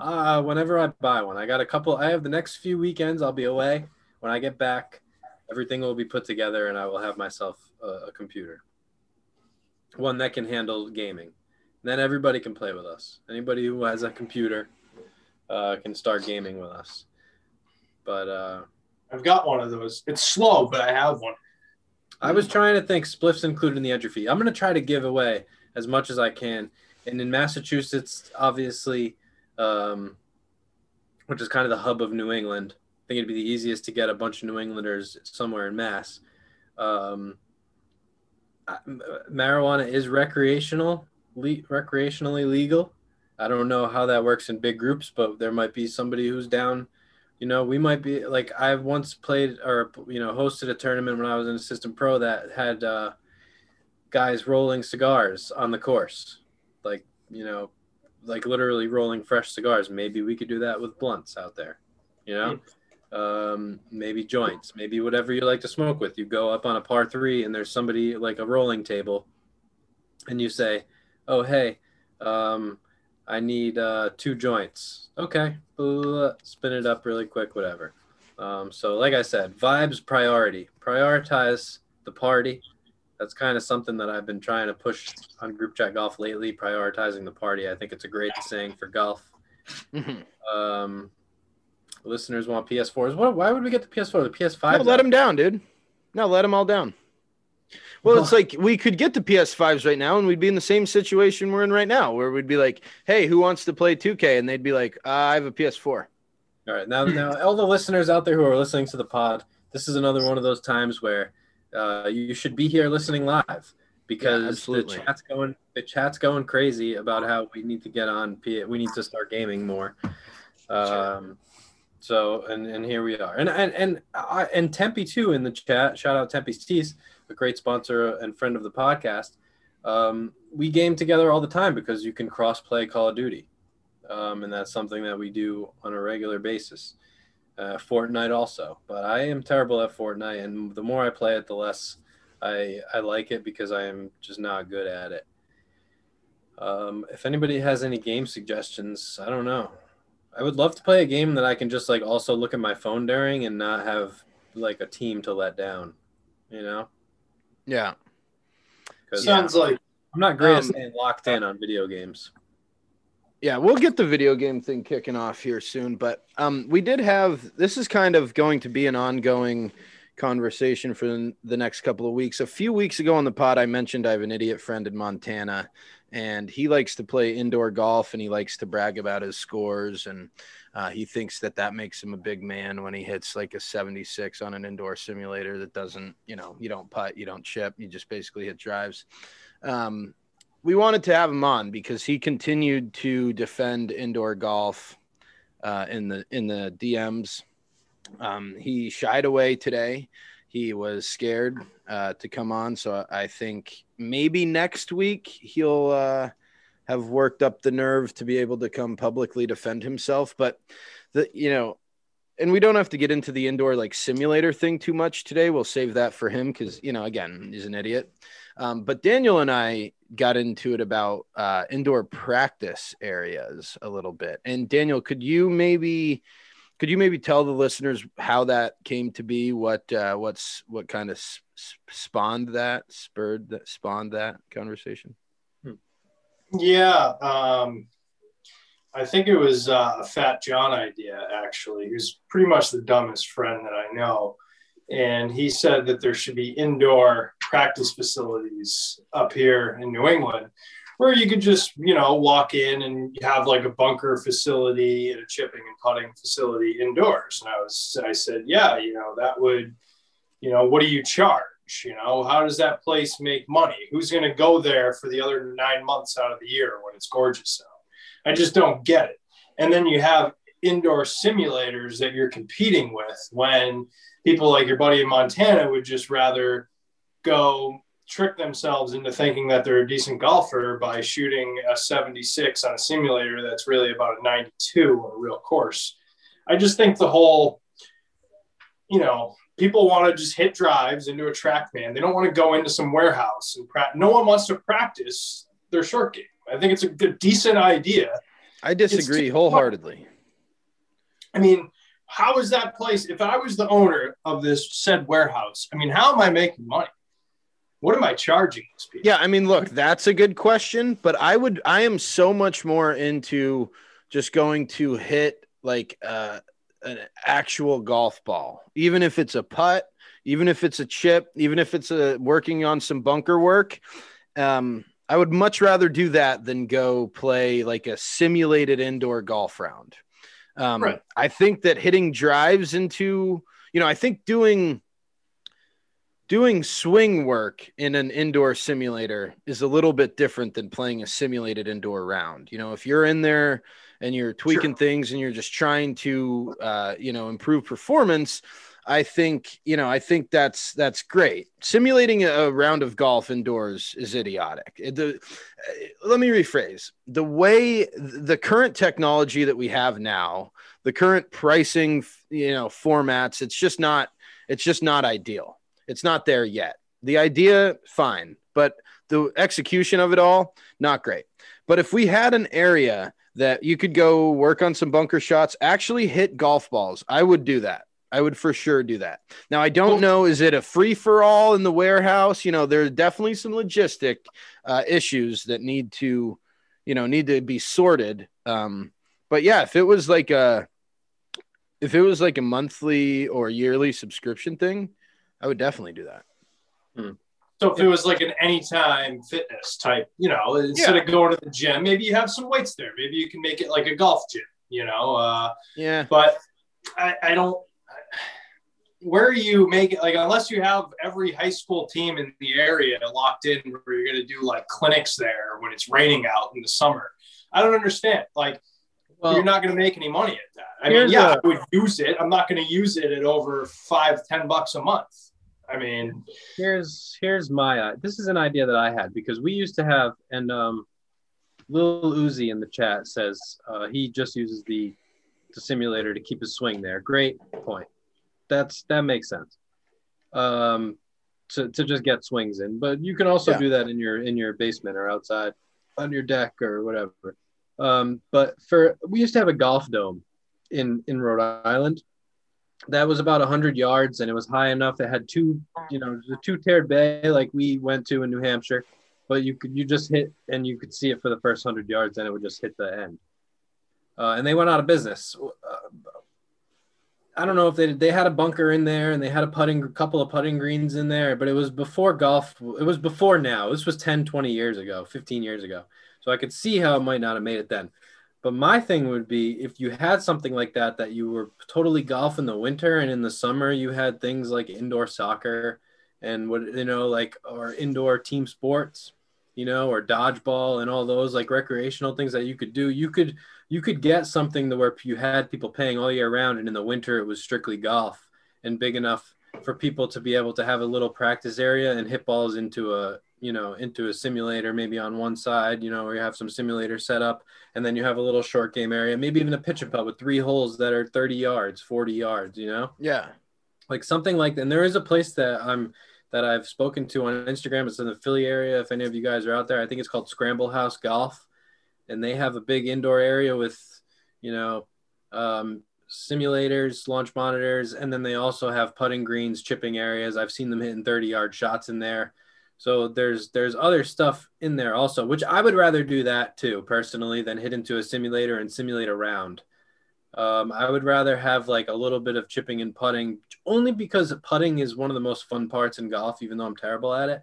Uh, whenever I buy one, I got a couple. I have the next few weekends. I'll be away. When I get back, everything will be put together, and I will have myself a, a computer, one that can handle gaming. Then everybody can play with us. Anybody who has a computer uh, can start gaming with us. But uh, I've got one of those. It's slow, but I have one. I was trying to think spliffs included in the entry fee. I'm going to try to give away as much as I can. And in Massachusetts, obviously, um, which is kind of the hub of New England, I think it'd be the easiest to get a bunch of New Englanders somewhere in Mass. Um, marijuana is recreational, le- recreationally legal. I don't know how that works in big groups, but there might be somebody who's down you know, we might be like I once played or you know hosted a tournament when I was an assistant pro that had uh, guys rolling cigars on the course, like you know, like literally rolling fresh cigars. Maybe we could do that with blunts out there, you know. Um, maybe joints, maybe whatever you like to smoke with. You go up on a par three and there's somebody like a rolling table, and you say, "Oh hey, um, I need uh, two joints. Okay, spin it up really quick, whatever. Um, so, like I said, vibes priority. Prioritize the party. That's kind of something that I've been trying to push on group chat golf lately. Prioritizing the party. I think it's a great saying for golf. Mhm. Um, listeners want PS4s. What? Why would we get the PS4? The PS5. No, let them down, dude. No, let them all down. Well, it's like we could get the PS5s right now, and we'd be in the same situation we're in right now, where we'd be like, "Hey, who wants to play 2K?" And they'd be like, uh, "I have a PS4." All right, now, now, all the listeners out there who are listening to the pod, this is another one of those times where uh, you should be here listening live because the chat's going, the chat's going crazy about how we need to get on. P- we need to start gaming more. Um, so, and and here we are, and and and I, and Tempe too in the chat. Shout out Tempe's Tees, a great sponsor and friend of the podcast. Um, we game together all the time because you can cross play Call of Duty um, and that's something that we do on a regular basis. Uh, Fortnite also, but I am terrible at Fortnite, and the more I play it, the less I I like it because I am just not good at it. Um, if anybody has any game suggestions, I don't know. I would love to play a game that I can just like also look at my phone during and not have like a team to let down. You know, Yeah. Sounds like I'm not great at Um, staying locked in on video games. Yeah, we'll get the video game thing kicking off here soon, but um, we did have this is kind of going to be an ongoing conversation for the- the next couple of weeks. A few weeks ago on the pod, I mentioned I have an idiot friend in Montana, and he likes to play indoor golf and he likes to brag about his scores, and uh, he thinks that that makes him a big man when he hits like a 76 on an indoor simulator that doesn't, you know, you don't putt, you don't chip, you just basically hit drives. Um, we wanted to have him on because he continued to defend indoor golf uh, in the in the DMs. Um, he shied away today. He was scared uh, to come on, so I think maybe next week he'll uh, have worked up the nerve to be able to come publicly defend himself. But the you know, and we don't have to get into the indoor like simulator thing too much today. We'll save that for him because you know, again, he's an idiot. Um, but Daniel and I got into it about uh, indoor practice areas a little bit. And Daniel, could you maybe could you maybe tell the listeners how that came to be? What uh, what's what kind of s- s- spawned that, spurred that, spawned that conversation? Yeah, um, I think it was uh, a Fat John idea, actually. Who's pretty much the dumbest friend that I know. And he said that there should be indoor practice facilities up here in New England where you could just, you know, walk in and have like a bunker facility and a chipping and putting facility indoors. And I was, I said, yeah, you know, that would, you know, what do you charge? You know, how does that place make money? Who's going to go there for the other nine months out of the year when it's gorgeous out? I just don't get it. And then you have indoor simulators that you're competing with when people like your buddy in Montana would just rather go trick themselves into thinking that they're a decent golfer by shooting a 76 on a simulator that's really about a 92 on a real course. I just think the whole, you know, people want to just hit drives into a TrackMan. They don't want to go into some warehouse and practice. No one wants to practice their short game. I think it's a good, decent idea. I disagree wholeheartedly. I mean, how is that place? If I was the owner of this said warehouse, I mean, how am I making money? What am I charging these people? Yeah, I mean, look, that's a good question, but I would, I am so much more into just going to hit like uh, an actual golf ball, even if it's a putt, even if it's a chip, even if it's a working on some bunker work. Um, I would much rather do that than go play like a simulated indoor golf round. Um, Right. I think that hitting drives into, you know, I think doing doing swing work in an indoor simulator is a little bit different than playing a simulated indoor round. You know, if you're in there and you're tweaking Sure. things and you're just trying to, uh, you know, improve performance, I think, you know, I think that's that's great. Simulating a, round of golf indoors is idiotic. The, uh, let me rephrase. The way the current technology that we have now, the current pricing, you know, formats, it's just not it's just not ideal. It's not there yet. The idea fine, but the execution of it all not great. But if we had an area that you could go work on some bunker shots, actually hit golf balls, I would do that. I would for sure do that. Now I don't know is it a free for all in the warehouse? You know, there's definitely some logistic uh, issues that need to, you know, need to be sorted. Um, but yeah, if it was like a, if it was like a monthly or yearly subscription thing, I would definitely do that. So if it was like an anytime fitness type, you know, instead of going to the gym, maybe you have some weights there. Maybe you can make it like a golf gym, you know. Uh, Yeah. but I, I don't. Where you make it like unless you have every high school team in the area locked in, where you're going to do like clinics there when it's raining out in the summer. I don't understand. Like Well, you're not going to make any money at that. I mean, yeah, a- I would use it. I'm not going to use it at over five, ten bucks a month. I mean, here's here's my uh, this is an idea that I had because we used to have and um, Lil Uzi in the chat says uh, he just uses the the simulator to keep his swing there. Great point. That's that makes sense. Um, to, to just get swings in, but you can also Yeah. do that in your in your basement or outside on your deck or whatever. Um, but for we used to have a golf dome in in Rhode Island that was about 100 yards and it was high enough. It had two you know the two tiered bay like we went to in new hampshire but you could you just hit and you could see it for the first 100 yards and it would just hit the end. Uh, and they went out of business. Uh, i don't know if they they had a bunker in there and they had a putting couple of putting greens in there but it was before golf it was before now. This was 10 20 years ago 15 years ago. So i could see how it might not have made it then but my thing would be if you had something like that, that you were totally golf in the winter and in the summer you had things like indoor soccer and what you know, like or indoor team sports, you know, or dodgeball and all those like recreational things that you could do. You could you could get something to where you had people paying all year round, and in the winter it was strictly golf and big enough for people to be able to have a little practice area and hit balls into a you know into a simulator maybe on one side you know where you have some simulator set up and then you have a little short game area, maybe even a pitch and putt with three holes that are 30 yards, 40 yards, you know, Yeah. like something like that. And there is a place that I'm that I've spoken to on Instagram. It's in the Philly area. If any of you guys are out there, I think it's called Scramble House Golf, and they have a big indoor area with, you know, um, simulators, launch monitors, and then they also have putting greens, chipping areas. I've seen them hitting 30 yard shots in there. So there's there's other stuff in there also, which I would rather do that too personally than hit into a simulator and simulate a round. Um, I would rather have like a little bit of chipping and putting, only because putting is one of the most fun parts in golf, even though I'm terrible at it.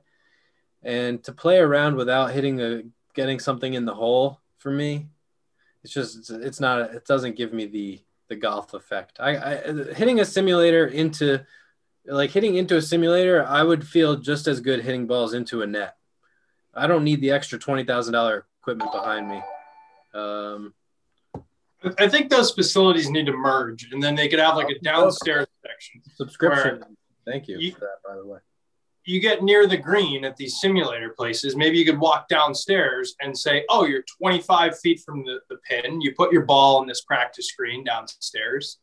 And to play around without hitting a getting something in the hole for me, it's just it's, it's not it doesn't give me the the golf effect. I, I hitting a simulator into like hitting into a simulator, I would feel just as good hitting balls into a net. I don't need the extra twenty thousand dollar equipment behind me. Um, I think those facilities need to merge, and then they could have like a downstairs section. subscription. Thank you You- for that, by the way. you get near the green at these simulator places, maybe you could walk downstairs and say, oh, you're 25 feet from the, the pin. You put your ball on this practice screen downstairs.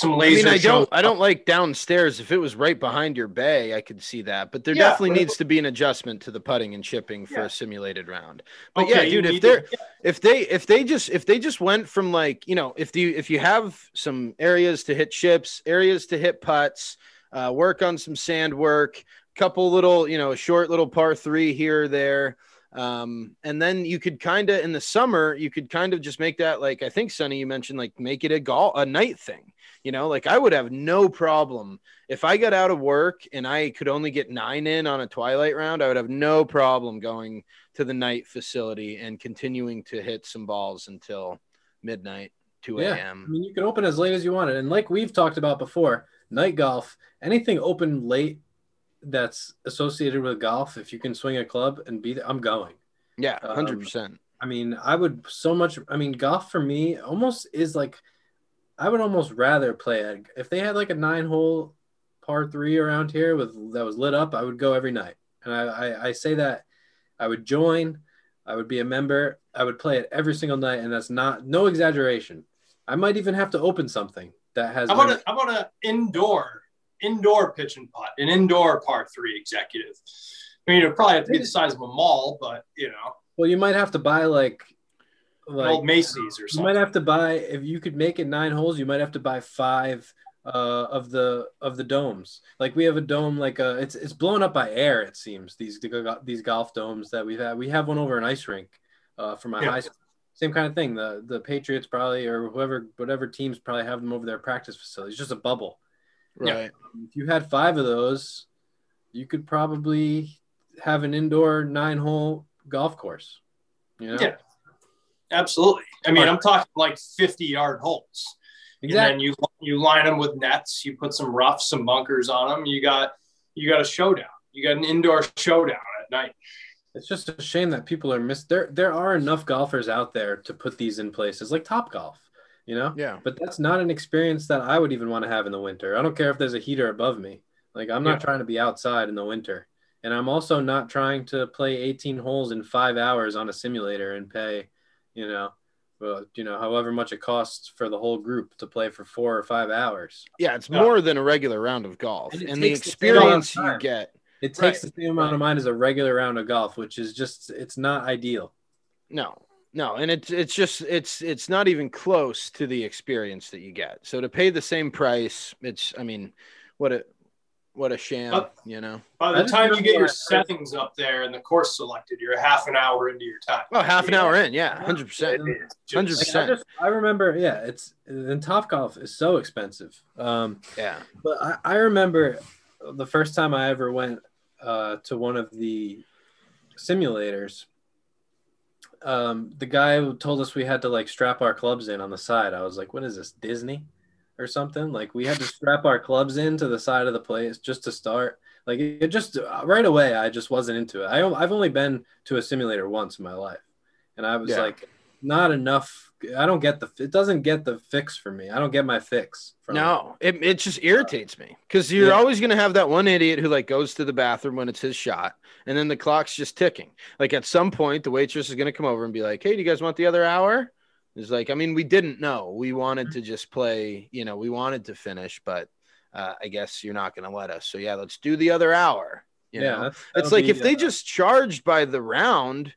Some I mean, I don't, I don't like downstairs. If it was right behind your bay, I could see that. But there Yeah, definitely but needs to be an adjustment to the putting and chipping for Yeah. a simulated round. But Okay, yeah, dude, if they're to- if they if they just if they just went from like you know if you if you have some areas to hit chips, areas to hit putts, uh, work on some sand work, couple little you know short little par three here or there. Um, and then you could kind of in the summer, you could kind of just make that like I think Sonny, you mentioned like make it a golf a night thing. You know, like I would have no problem if I got out of work and I could only get nine in on a twilight round. I would have no problem going to the night facility and continuing to hit some balls until midnight, 2 a.m. Yeah. I mean, you can open as late as you wanted. And like we've talked about before, night golf, anything open late that's associated with golf, if you can swing a club and be there, I'm going. Yeah, Um, 100%. I mean, I would so much. I mean, golf for me almost is like, I would almost rather play it. If they had like a nine hole par three around here with that was lit up, I would go every night. And I, I, I say that I would join, I would be a member, I would play it every single night. And that's not, no exaggeration. I might even have to open something that has. How about a, how about an indoor indoor pitch and putt, an indoor par three executive? I mean, it'd probably have to be the size of a mall, but you know, well, you might have to buy like, like old Macy's or something. You might have to buy if you could make it nine holes. You might have to buy five uh, of the of the domes. Like we have a dome, like a it's it's blown up by air. It seems these these golf domes that we've had. We have one over an ice rink uh, for my Yeah. high school. Same kind of thing. The the Patriots probably or whoever whatever teams probably have them over their practice facilities. Just a bubble. yeah. Right. If you had five of those, you could probably have an indoor nine hole golf course. You know? Yeah. Absolutely. I mean, I'm talking like 50 yard holes. Exactly. And then you you line them with nets. You put some roughs, some bunkers on them. You got you got a showdown. You got an indoor showdown at night. It's just a shame that people are miss. There, there are enough golfers out there to put these in places, like Top Golf, you know. Yeah. But that's not an experience that I would even want to have in the winter. I don't care if there's a heater above me. Like I'm not Yeah. trying to be outside in the winter, and I'm also not trying to play 18 holes in five hours on a simulator and pay, you know, well, you know, however much it costs for the whole group to play for four or five hours. Yeah, it's Yeah. more than a regular round of golf. And And, the takes the same amount of experience you get. It Right. takes the same amount of mine as a regular round of golf, which is just it's not ideal. No, no, and it's it's just it's it's not even close to the experience that you get. So to pay the same price, it's I mean, what a what a sham, Uh, you know. By the time you get your when I first- settings up there and the course selected, you're half an hour into your time. Oh, half an Yeah. hour in, yeah, hundred percent. 100%. I remember, yeah, it's and Top Golf is so expensive. Um, Yeah, but I, I remember the first time I ever went uh, to one of the simulators. Um, the guy told us we had to like strap our clubs in on the side. I was like, "What is this, Disney or something?" Like we had to strap our clubs in to the side of the place just to start. Like it just uh, right away, I just wasn't into it. I, I've only been to a simulator once in my life, and I was Yeah. like, not enough. I don't get the. It doesn't get the fix for me. I don't get my fix. From it. no, it, it just irritates me because you're Yeah. always gonna have that one idiot who like goes to the bathroom when it's his shot, and then the clock's just ticking. Like at some point, the waitress is gonna come over and be like, "Hey, do you guys want the other hour?" It's like, I mean, we didn't know. We wanted to just play, you know, we wanted to finish, but uh, I guess you're not gonna let us. So yeah, let's do the other hour. You yeah, know? It's like be, if they uh, just charged by the round,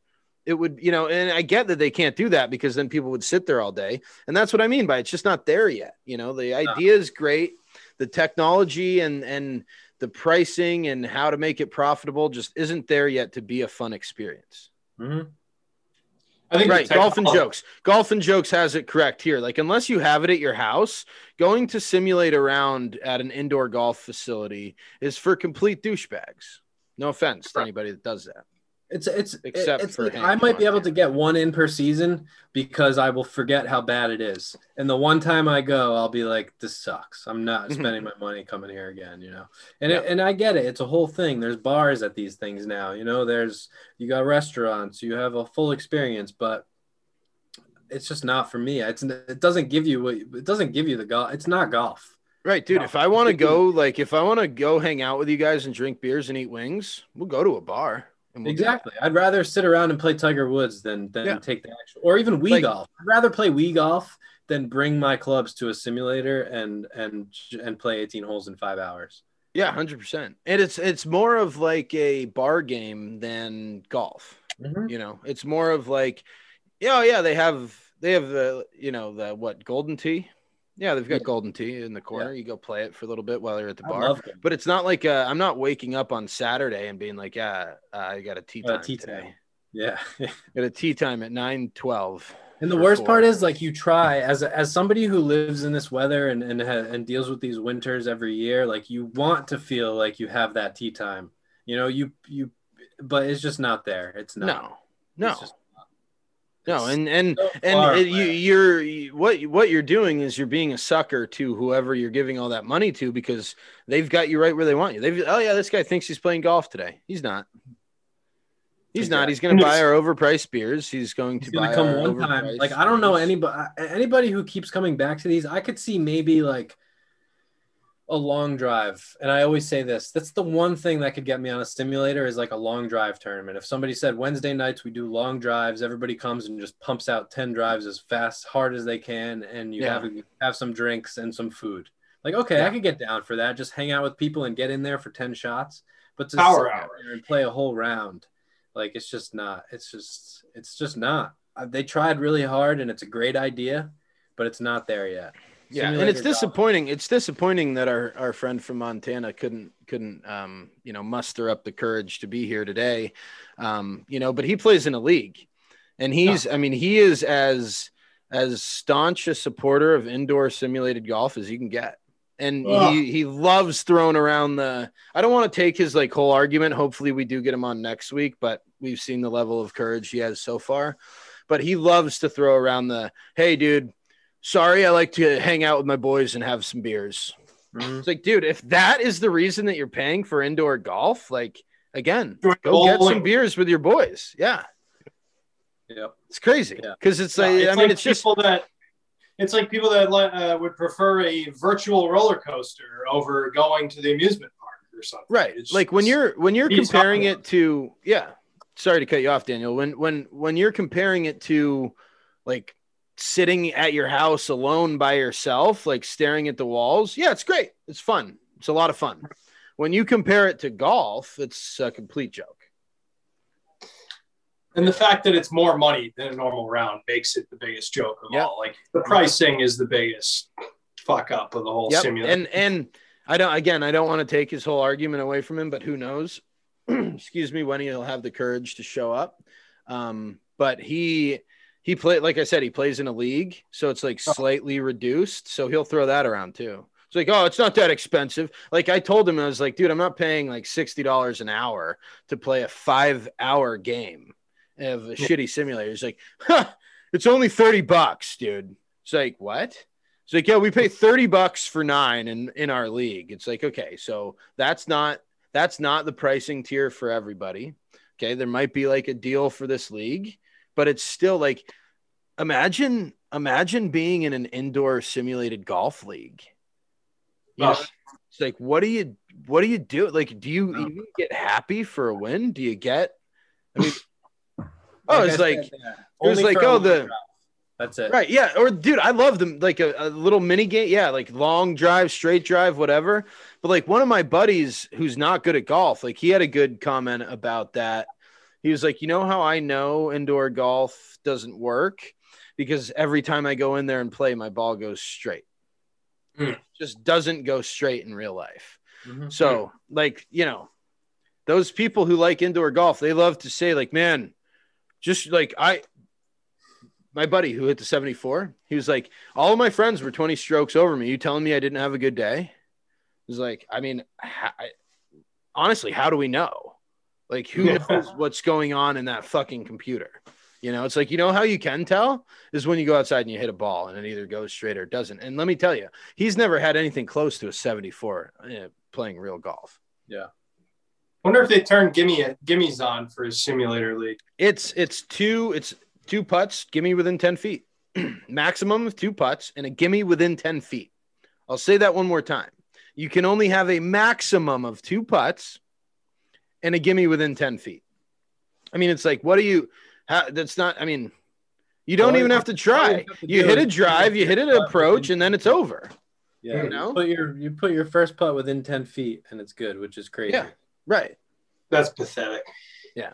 it would, you know, and I get that they can't do that because then people would sit there all day. And that's what I mean by it's just not there yet. You know, the idea is great. The technology and and the pricing and how to make it profitable just isn't there yet to be a fun experience. mhm. I think Right. Golf and jokes. Golf and jokes has it correct here. Like, unless you have it at your house, going to simulate around at an indoor golf facility is for complete douchebags. No offense to anybody that does that. It's it's Except it's for like I might be able to get one in per season because I will forget how bad it is. And the one time I go, I'll be like, "This sucks. I'm not spending my money coming here again." You know, and it, and I get it. It's a whole thing. There's bars at these things now. You know, there's you got restaurants. You have a full experience, but it's just not for me. It's it doesn't give you what it doesn't give you the golf. It's not golf. Right, dude. No. If I want to go, like, if I want to go hang out with you guys and drink beers and eat wings, we'll go to a bar. We'll. Exactly. I'd rather sit around and play Tiger Woods than than Yeah. take the actual or even Wii Like- golf. I'd rather play Wii golf than bring my clubs to a simulator and and and play 18 holes in five hours. Yeah, hundred percent. And it's it's more of like a bar game than golf. Mm-hmm. You know, it's more of like, yeah, oh, yeah, they have they have the you know the what golden tee. Yeah, they've got Yeah. golden Tee in the corner. You go play it for a little bit while you're at the bar. But it's not like uh, I'm not waking up on Saturday and being like, yeah, uh, I got a tee Uh, time tee today. time. Yeah. Got a tee time at nine twelve. And the worst four. part is like you try as as somebody who lives in this weather and and ha- and deals with these winters every year, like you want to feel like you have that tee time. You know, you you but it's just not there. It's not. No, no, just. No, and and so and far it, you, you're what what you're doing is you're being a sucker to whoever you're giving all that money to because they've got you right where they want you. They've oh yeah, this guy thinks he's playing golf today. He's not. He's not. He's going to buy our overpriced beers. He's going to He's gonna buy come our one time. Like I don't know anybody anybody who keeps coming back to these. I could see maybe like a long drive, and I always say this. That's the one thing that could get me on a simulator is like a long drive tournament. If somebody said Wednesday nights we do long drives, everybody comes and just pumps out ten drives as fast, hard as they can, and you Yeah. have have some drinks and some food. Like okay, I Yeah. could get down for that. Just hang out with people and get in there for ten shots. But to Power sit hour. there and play a whole round, like it's just not. It's just it's just not. Uh, They tried really hard, and it's a great idea, but it's not there yet. Yeah, and it's disappointing. It's disappointing that our, our friend from Montana couldn't couldn't um, you know muster up the courage to be here today. Um, you know, but he plays in a league, and he's I mean he is as as staunch a supporter of indoor simulated golf as you can get. And Ugh. he, he loves throwing around the. I don't want to take his like whole argument. Hopefully, we do get him on next week, but we've seen the level of courage he has so far. But he loves to throw around the. Hey, dude, sorry, I like to hang out with my boys and have some beers. Mhm. It's like, dude, if that is the reason that you're paying for indoor golf, like again, Join go get some beers with your boys. Yeah, Yep. it's crazy Yeah. because it's Yeah, like, I mean, like it's just that it's like people that uh, would prefer a virtual roller coaster over going to the amusement park or something. right. It's Like when you're when you're comparing it to, yeah. Sorry to cut you off, Daniel. When when when you're comparing it to, like sitting at your house alone by yourself, like staring at the walls, yeah, it's great. It's fun. It's a lot of fun. When you compare it to golf, it's a complete joke. and the fact that it's more money than a normal round makes it the biggest joke of Yep. all. Like the pricing is the biggest fuck up of the whole Yep. simulator. And and I don't again, I don't want to take his whole argument away from him, but who knows? Excuse me, when he'll have the courage to show up. Um, but he he played like I said, he plays in a league, so it's like oh. slightly reduced. So he'll throw that around too. It's like, oh, it's not that expensive. Like I told him, I was like, dude, I'm not paying like sixty dollars an hour to play a five hour game of a shitty simulator. He's like, huh, it's only 30 bucks, dude. It's like, what? It's like, yeah, we pay 30 bucks for nine in, in our league. It's like, okay, so that's not that's not the pricing tier for everybody. Okay. There might be like a deal for this league, but it's still like imagine imagine being in an indoor simulated golf league. You know, it's like what do you what do you do? Like, do you No. even get happy for a win? Do you get I mean oh, I it's like it was like, oh, the- That's it. Right. Yeah. Or dude, I love them like a, a little mini game. Yeah, like long drive, straight drive, whatever. But like one of my buddies who's not good at golf, like he had a good comment about that. He was like, you know how I know indoor golf doesn't work? Because every time I go in there and play, my ball goes straight. Hmm. Just doesn't go straight in real life. Mhm. So, like, you know, those people who like indoor golf, they love to say, like, man, just like I, my buddy who hit the 74, he was like, all of my friends were 20 strokes over me. You telling me I didn't have a good day? He's like, I mean, ha- I, honestly, how do we know? Like, who Yeah. knows what's going on in that fucking computer? You know, it's like, you know, how you can tell is when you go outside and you hit a ball and it either goes straight or it doesn't. And let me tell you, he's never had anything close to a 74 uh, playing real golf. Yeah. Wonder if they turn gimme gimmies on for his simulator league. It's it's two it's two putts, gimme within 10 feet. Maximum of two putts and a gimme within 10 feet I'll say that one more time. You can only have a maximum of two putts and a gimme within 10 feet. I mean, it's like, what do you, how, that's not, I mean, you don't All even have to all try. you have to You hit a drive, you hit an approach, and then it's over. Yeah, You know? put your you put your first putt within ten feet, and it's good, which is crazy. Yeah. Right. That's pathetic. Yeah,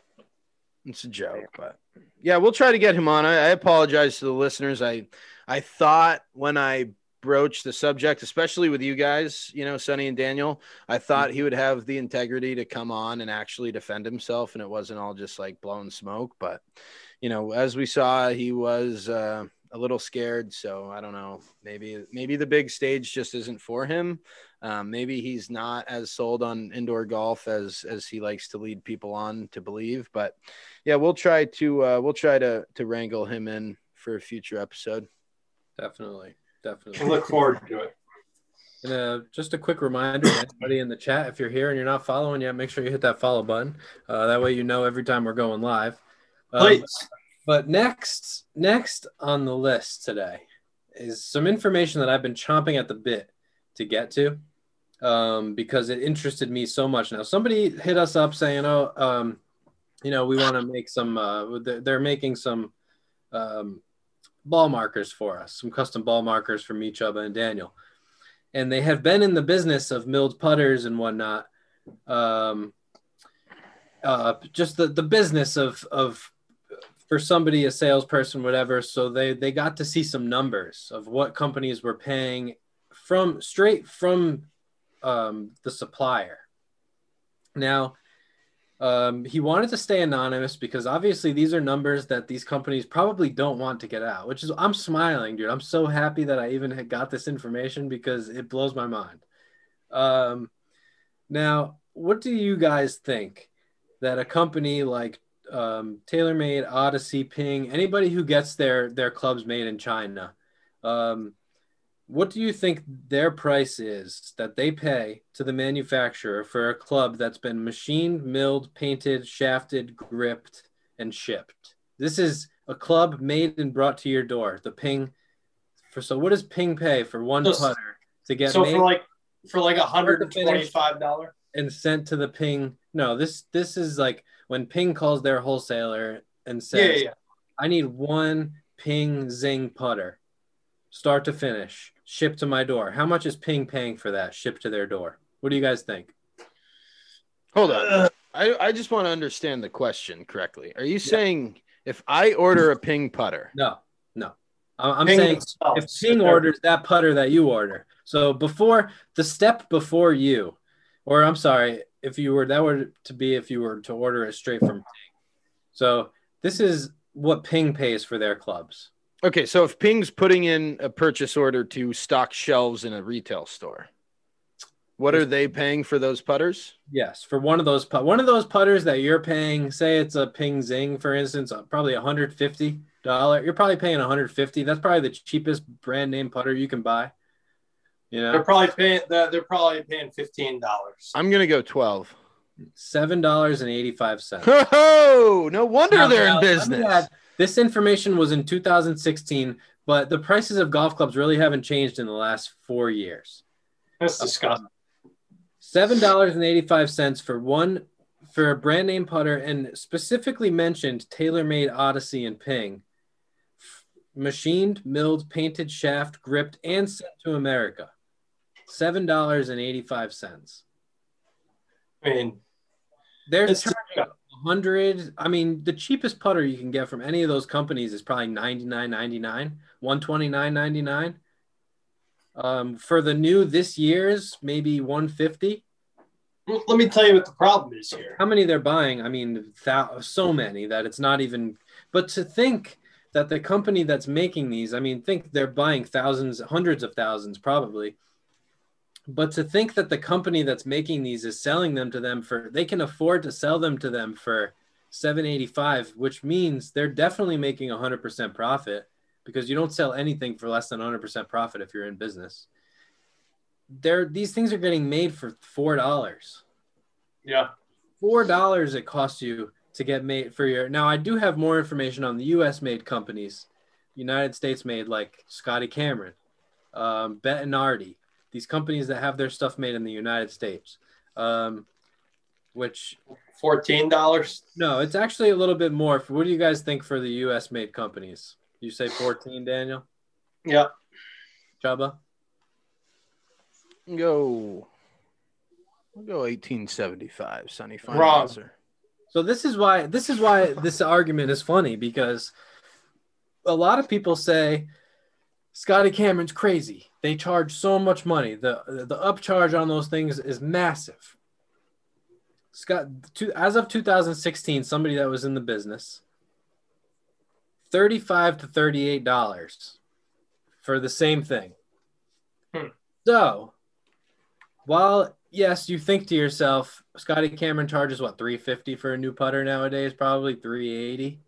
it's a joke, but yeah, we'll try to get him on. I, I apologize to the listeners. I I thought when I broached the subject, especially with you guys, you know, Sonny and Daniel, I thought he would have the integrity to come on and actually defend himself, and it wasn't all just like blowing smoke. But you know, as we saw, he was uh, a little scared. So I don't know. Maybe maybe the big stage just isn't for him. Um, maybe he's not as sold on indoor golf as as he likes to lead people on to believe. But yeah, we'll try to uh, we'll try to to wrangle him in for a future episode. Definitely, I definitely. look forward to it. And uh, just a quick reminder, anybody in the chat, if you're here and you're not following yet, make sure you hit that follow button. Uh, that way, you know every time we're going live. Um, Please. But next, next on the list today is some information that I've been chomping at the bit to get to um, because it interested me so much. Now, somebody hit us up saying, "Oh, um, you know, we want to make some. Uh, they're- they're making some um, ball markers for us, some custom ball markers for me, Chubba, and Daniel." And they have been in the business of milled putters and whatnot. Um, uh, just the, the business of of for somebody a salesperson whatever so they they got to see some numbers of what companies were paying from straight from um, the supplier now um, he wanted to stay anonymous because obviously these are numbers that these companies probably don't want to get out which is i'm smiling dude. I'm so happy that i even got this information because it blows my mind. Um, now what do you guys think that a company like um, TaylorMade, Odyssey, Ping, anybody who gets their their clubs made in China, um, what do you think their price is that they pay to the manufacturer for a club that's been machined, milled, painted, shafted, gripped, and shipped? This is a club made and brought to your door. The Ping. For so, what does Ping pay for one So- putter to get So made? for like for like a hundred and twenty-five dollar. and sent to the ping no this this is like when ping calls their wholesaler and Yeah, says yeah, yeah. i need one ping zing putter start to finish shipped to my door? How much is ping paying for that shipped to their door? What do you guys think? Hold on. Uh, I, I just want to understand the question correctly. Are you saying if I order a ping putter, no no. I- i'm Ping saying themselves. if ping orders that putter that you order. So before the step before you or i'm sorry if you were that were to be if you were to order it straight from ping. So this is what ping pays for their clubs okay, so if Ping's putting in a purchase order to stock shelves in a retail store, what are they paying for those putters? yes for one of those put one of those putters that you're paying say it's a ping zing for instance uh, probably 150 dollar you're probably paying 150 that's probably the cheapest brand name putter you can buy you know They're probably paying. They're they're probably paying fifteen dollars. I'm gonna go 12. seven dollars and 85 cents Oh, no wonder Now, they're now, in let me business. add, this information was in 2016, but the prices of golf clubs really haven't changed in the last four years. That's disgusting. Seven dollars and eighty-five cents for one for a brand name putter, and specifically mentioned TaylorMade Odyssey and Ping, machined, milled, painted, shaft, gripped, and sent to America. Seven dollars and eighty-five cents. I mean, They're charging a hundred. I mean, the cheapest putter you can get from any of those companies is probably ninety nine ninety nine, one twenty nine ninety nine. Um, for the new this year's, maybe one fifty. let me tell you what the problem is here. How many they're buying? I mean, thou- so many that it's not even. But to think that the company that's making these, I mean, think they're buying thousands, hundreds of thousands, probably. But to think that the company that's making these is selling them to them for, they can afford to sell them to them for 785, which means they're definitely making 100% profit because you don't sell anything for less than 100% profit if you're in business. They're, these things are getting made for $4 Yeah. four dollars it costs you to get made for your now i do have more information on the us made companies united states made like scotty cameron um, bettinardi these companies that have their stuff made in the United States. Um, which Fourteen dollars. no, it's actually a little bit more. What do you guys think for the U.S. made companies? You say 14, Daniel? Yeah. Chubba? Go. We'll go 1875, Sonny. Final Wrong. answer. So this is why this is why this argument is funny because a lot of people say Scotty Cameron's crazy. They charge so much money. The the upcharge on those things is massive. Scott, to, as of 2016, somebody that was in the business, 35 to 38 dollars for the same thing. Hmm. So, while yes, you think to yourself, Scotty Cameron charges what 350 for a new putter nowadays, probably 380.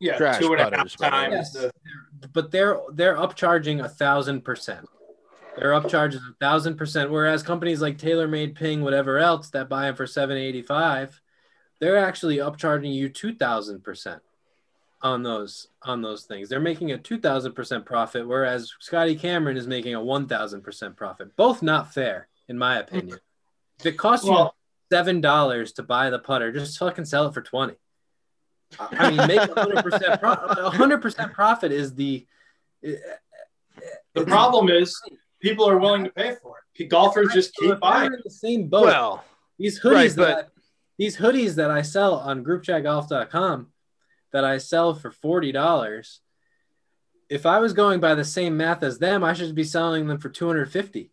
Yeah. Trash two and a half putters, by the way. times. Yes. the- But they're they're upcharging a thousand percent. Their upcharge is a thousand percent. Whereas companies like TaylorMade, Ping, whatever else that buy them for seven eighty five, they're actually upcharging you two thousand percent on those on those things. They're making a two thousand percent profit, whereas Scotty Cameron is making a one thousand percent profit. Both not fair, in my opinion. If it costs you seven dollars to buy the putter, just fucking sell it for twenty. I I mean, make a hundred percent. Profit. A hundred percent profit is the. the problem is people are willing to pay for it. Golfers just So if keep buying. they're in the same boat. Well, these hoodies right, that I, these hoodies that I sell on groupchatgolf.com that I sell for forty dollars. If I was going by the same math as them, I should be selling them for two hundred fifty.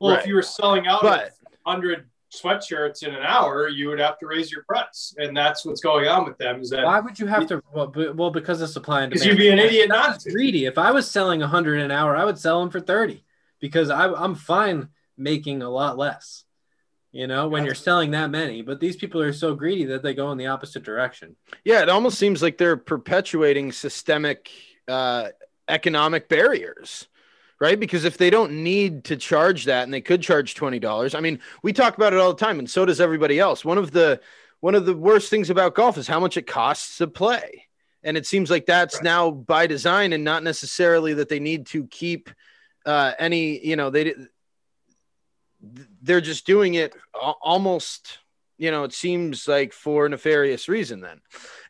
Well, Right. if you were selling out But- hundred sweatshirts in an hour, you would have to raise your price, and that's what's going on with them. Is that Why would you have to? Well, be- well because of supply and because demand. you'd be an idiot not to? greedy. If I was selling 100 an hour, I would sell them for 30 because I, I'm fine making a lot less, you know, when you're selling that many. But these people are so greedy that they go in the opposite direction. yeah, it almost seems like they're perpetuating systemic uh, economic barriers, right? Because if they don't need to charge that and they could charge $20, I mean, we talk about it all the time and so does everybody else. One of the one of the worst things about golf is how much it costs to play. And it seems like that's Right. now by design and not necessarily that they need to keep uh, any, you know, they they're just doing it almost, you know, it seems like for nefarious reason then.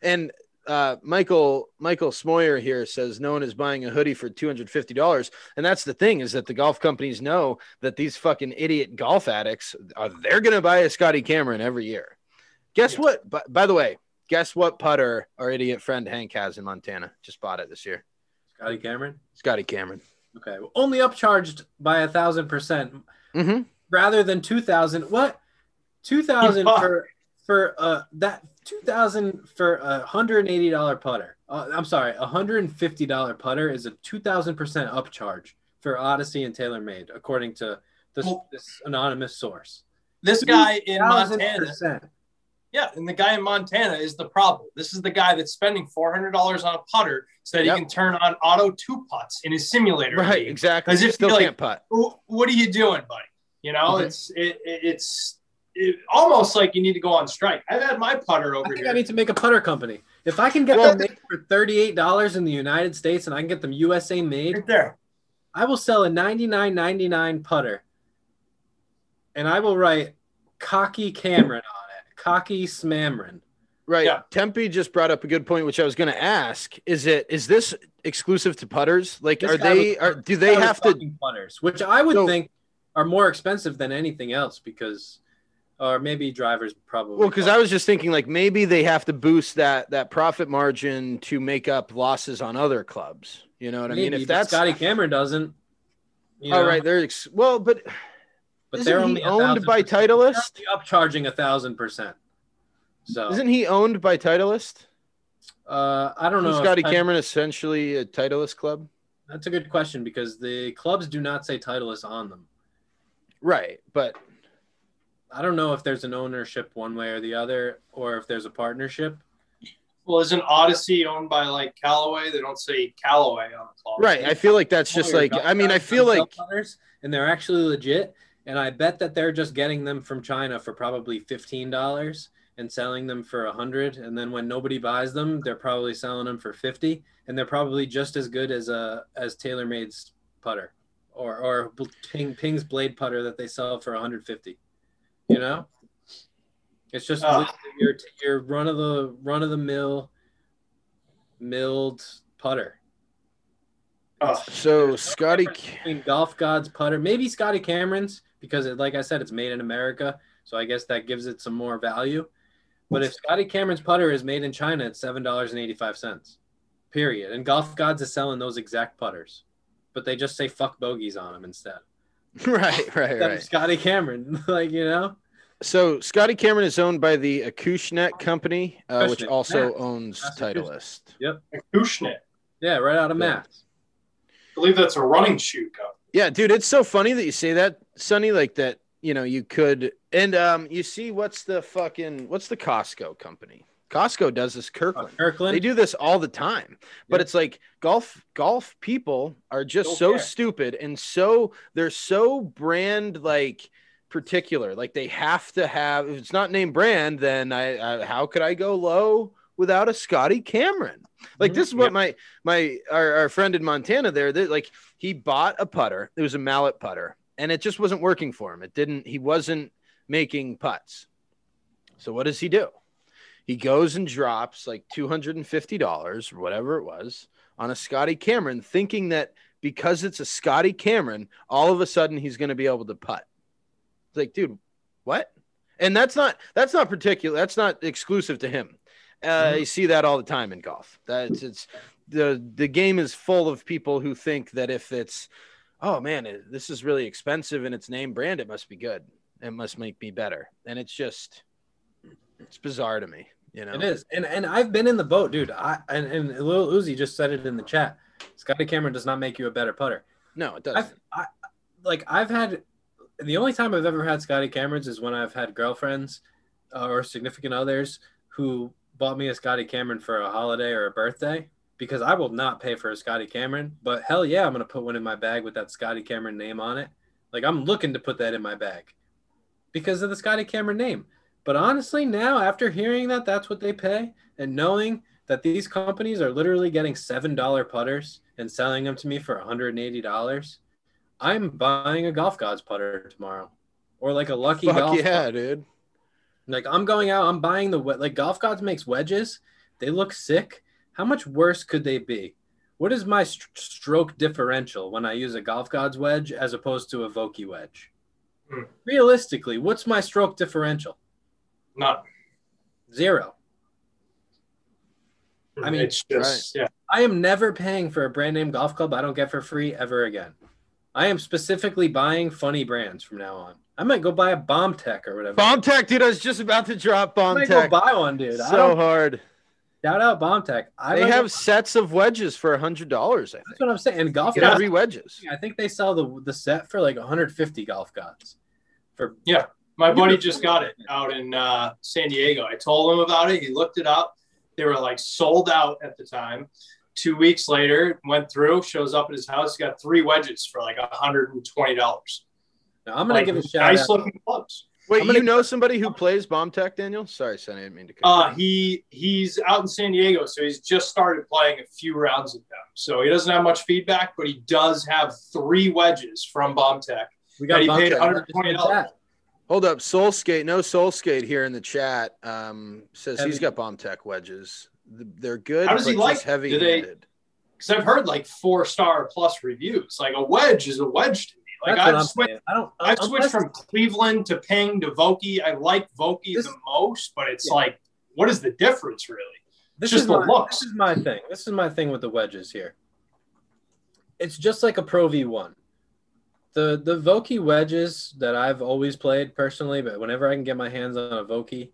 And uh, Michael Michael Smoyer here says no one is buying a hoodie for two hundred fifty dollars, and that's the thing is that the golf companies know that these fucking idiot golf addicts are they're gonna buy a Scotty Cameron every year. Guess Yeah. what? By, by the way, guess what putter our idiot friend Hank has in Montana? Just bought it this year. Scotty Cameron. Scotty Cameron. Okay. Well, only upcharged by a thousand percent Mm-hmm. rather than 2000. What? 2000 Fuck. for, for, uh, that 2000 for a $180 putter. Uh, I'm sorry. A $150 putter is a 2000% upcharge for Odyssey and TaylorMade, according to this, Well- this anonymous source. This guy in Montana, 1000%. yeah, and the guy in Montana is the problem. This is the guy that's spending four hundred dollars on a putter so that Yep. he can turn on auto two putts in his simulator. Right, exactly. As if Still you're like- can't putt. What are you doing, buddy? You know, it's it, it, it's it, almost like you need to go on strike. I've had my putter I over think here. I need to make a putter company. If I can get Well- them made for $38 in the United States and I can get them USA made, right there. I will sell a 99.99 putter, and I will write "Cocky Cameron" on it. Cocky Smamron. Right. Yeah. Tempe just brought up a good point, which I was going to ask. Is it is this exclusive to putters? Like, This are they was- are do they have to? fucking putters, which I would So- think are more expensive than anything else because, or maybe drivers probably. Well, because I was just thinking, like maybe they have to boost that that profit margin to make up losses on other clubs. You know what I mean? If but that's Scotty Cameron doesn't. You know, right, they're ex- well, but but isn't they're only owned by Titleist? they're upcharging a thousand percent. So isn't he owned by Titleist? uh, I don't know. Isn't Scotty Cameron essentially a Titleist club? That's a good question because the clubs do not say Titleist on them. Right, but I don't know if there's an ownership one way or the other, or if there's a partnership. Well, isn't Odyssey owned by like Callaway? They don't say Callaway on the club. right. I feel like that's just Or like I mean, I feel like and they're actually legit. And I bet that they're just getting them from China for probably fifteen dollars and selling them for a hundred. And then when nobody buys them, they're probably selling them for fifty, and they're probably just as good as a as TaylorMade's putter or or Ping, Ping's blade putter that they sell for 150. You know, it's just Ah. your your run of the run of the mill milled putter. Oh, So Scotty, Between Golf God's putter, maybe Scotty Cameron's because, it, like I said, it's made in America, so I guess that gives it some more value. But if Scotty Cameron's putter is made in China, it's seven dollars and eighty five cents. Period. And Golf Gods is selling those exact putters, but they just say fuck bogeys on them instead. right, right, right. Scotty Cameron, like you know. So Scotty Cameron is owned by the Acushnet Company, uh, which also Mass, owns Massachusetts. Titleist. Kushnet. Yeah, right out of Yeah. Mass. I believe that's a running shoe company. Yeah, dude, it's so funny that you say that, Sonny. Like that, you know, you could, and um, you see, what's the fucking, what's the Costco company? Costco does this Kirkland. Kirkland. They do this all the time, but Yeah. it's like golf golf people are just Don't so care. stupid and so they're so brand like particular. Like they have to have. If it's not name brand, then I, I how could I go low without a Scotty Cameron? Like Mhm. this is what my my our, our friend in Montana there. That like he bought a putter. It was a mallet putter, and it just wasn't working for him. It didn't. He wasn't making putts. So what does he do? He goes and drops like two hundred and fifty dollars or whatever it was on a Scotty Cameron, thinking that because it's a Scotty Cameron, all of a sudden he's going to be able to putt. It's like, dude, what? And that's not that's not particular. That's not exclusive to him. Uh, Mhm. You see that all the time in golf. That's it's the the game is full of people who think that if it's oh man, this is really expensive and it's name brand, it must be good. It must make me better. And it's just it's bizarre to me, you know. It is, and and I've been in the boat, dude. I and and Lil Uzi just said it in the chat. Scotty Cameron does not make you a better putter. No, it I've doesn't. I, like I've had the only time I've ever had Scotty Camerons is when I've had girlfriends uh, or significant others who bought me a Scotty Cameron for a holiday or a birthday because I will not pay for a Scotty Cameron. But hell yeah, I'm gonna put one in my bag with that Scotty Cameron name on it. Like I'm looking to put that in my bag because of the Scotty Cameron name. But honestly, now after hearing that that's what they pay and knowing that these companies are literally getting seven dollar putters and selling them to me for $180, I'm buying a Golf Gods putter tomorrow, or like a Lucky Fuck Golf. yeah, putter. dude. Like I'm going out, I'm buying the like Golf Gods makes wedges. They look sick. How much worse could they be? What is my st- stroke differential when I use a Golf Gods wedge as opposed to a Vokey wedge? Hmm. Realistically, what's my stroke differential? None. Zero. I mean, it's just yeah. I am never paying for a brand name golf club I don't get for free ever again. I am specifically buying funny brands from now on. I might go buy a Bomb Tech or whatever. Bomb Tech, dude. I was just about to drop I Bomb might go Tech. buy one, dude. So don't, hard. shout out Bomb Tech. I They might go- have sets of wedges for a hundred dollars. I That's what I'm saying. And golf Get three wedges. I think they sell the the set for like 150 golf gods. For My buddy just got it out in uh, San Diego. I told him about it. He looked it up. They were like sold out at the time. Two weeks later, went through, shows up at his house. He got three wedges for like $120. now I'm gonna give a shout nice out. looking clubs. Wait, gonna- you know somebody who plays Bomb Tech, Daniel? Sorry, Sonny, I didn't mean to. cut you Uh, he he's out in San Diego, so he's just started playing a few rounds with them. So he doesn't have much feedback, but he does have three wedges from Bomb Tech. We that he paid Tech. $120. Hold up, Soul Skate. No Soul Skate here in the chat. Um, says he's got Bomb Tech wedges. They're good. How does he like heavy Do handed? Because I've heard like four star plus reviews. Like a wedge is a wedge to me. Like That's I've switched. I don't. I've unless- switched from Cleveland to Ping to Vokey. I like Vokey This- the most, but it's Yeah. like, what is the difference really? This just is the my, looks. This is my thing. This is my thing with the wedges here. It's just like a Pro V1. The the Vokey wedges that I've always played personally, but whenever I can get my hands on a Vokey,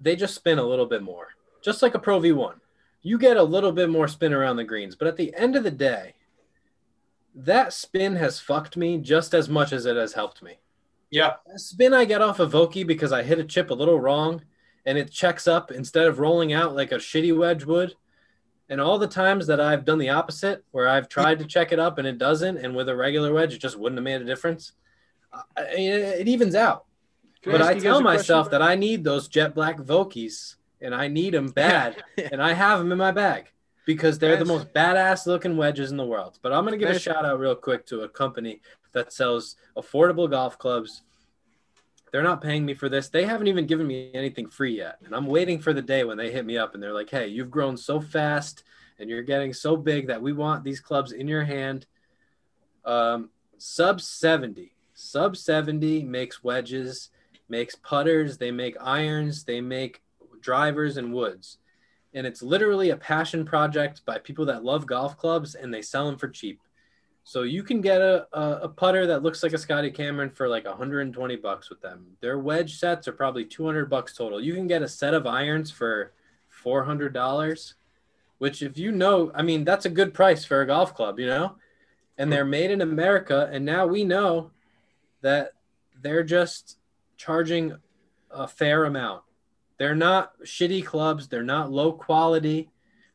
they just spin a little bit more. Just like a Pro V1. You get a little bit more spin around the greens, but at the end of the day, that spin has fucked me just as much as it has helped me. Yeah, The spin I get off of Vokey because I hit a chip a little wrong and it checks up instead of rolling out like a shitty wedge would. And all the times that I've done the opposite, where I've tried to check it up and it doesn't, and with a regular wedge, it just wouldn't have made a difference. Uh, it it evens out. Can but ask I tell myself that I need those jet black Vokeys and I need them bad and I have them in my bag. because they're the most badass looking wedges in the world. But I'm gonna give a shout out real quick to a company that sells affordable golf clubs. They're not paying me for this. They haven't even given me anything free yet. And I'm waiting for the day when they hit me up and they're like, hey, you've grown so fast and you're getting so big that we want these clubs in your hand. Um, sub 70. Sub 70 makes wedges, makes putters, they make irons, they make drivers and woods. And it's literally a passion project by people that love golf clubs and they sell them for cheap. So you can get a, a, putter that looks like a Scotty Cameron for like 120 bucks with them. Their wedge sets are probably 200 bucks total. You can get a set of irons for $400, which if you know, I mean, that's a good price for a golf club, you know? And they're made in America. And now we know that they're just charging a fair amount. They're not shitty clubs. They're not low quality.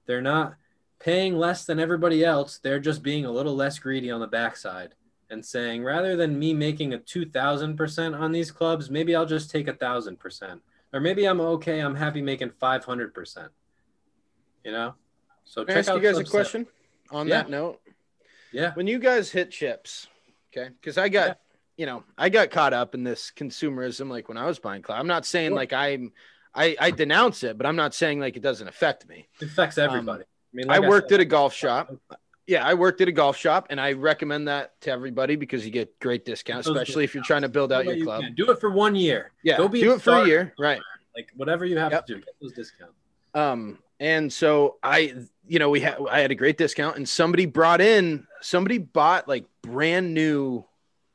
They're not paying less than everybody else. They're just being a little less greedy on the backside and saying, rather than me making a 2000% on these clubs, maybe I'll just take a thousand percent. Or maybe I'm okay. I'm happy making 500%. You know? So Can I ask you guys a question on Yeah. that note? Yeah. When you guys hit chips, okay? Because I got, Yeah. you know, I got caught up in this consumerism like when I was buying cloud. I'm not saying Sure. like I'm, I, I denounce it, but I'm not saying like it doesn't affect me. It affects um, everybody. I mean, I like worked said, at a golf shop. Yeah, I worked at a golf shop, and I recommend that to everybody because you get great discounts, especially if you're trying to build out your you club. can. Do it for one year. Yeah, Go be do it for a year, right? Like whatever you have Yep. to do, get those discounts. Um, and so I, you know, we had I had a great discount, and somebody brought in somebody bought like brand new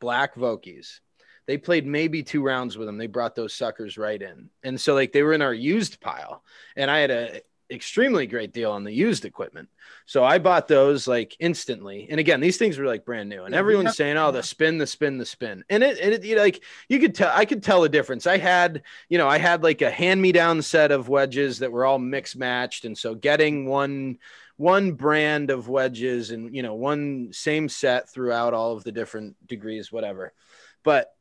black Vokeys. They played maybe two rounds with them. They brought those suckers right in, and so like they were in our used pile, and I had a extremely great deal on the used equipment. So I bought those like instantly. And again, these things were like brand new, and Yeah, everyone's have- saying, "Oh, the spin, the spin, the spin," and it, and it, you know, like you could tell, I could tell a difference. I had, you know, I had like a hand-me-down set of wedges that were all mix matched, and so getting one one brand of wedges and you know one same set throughout all of the different degrees, whatever. But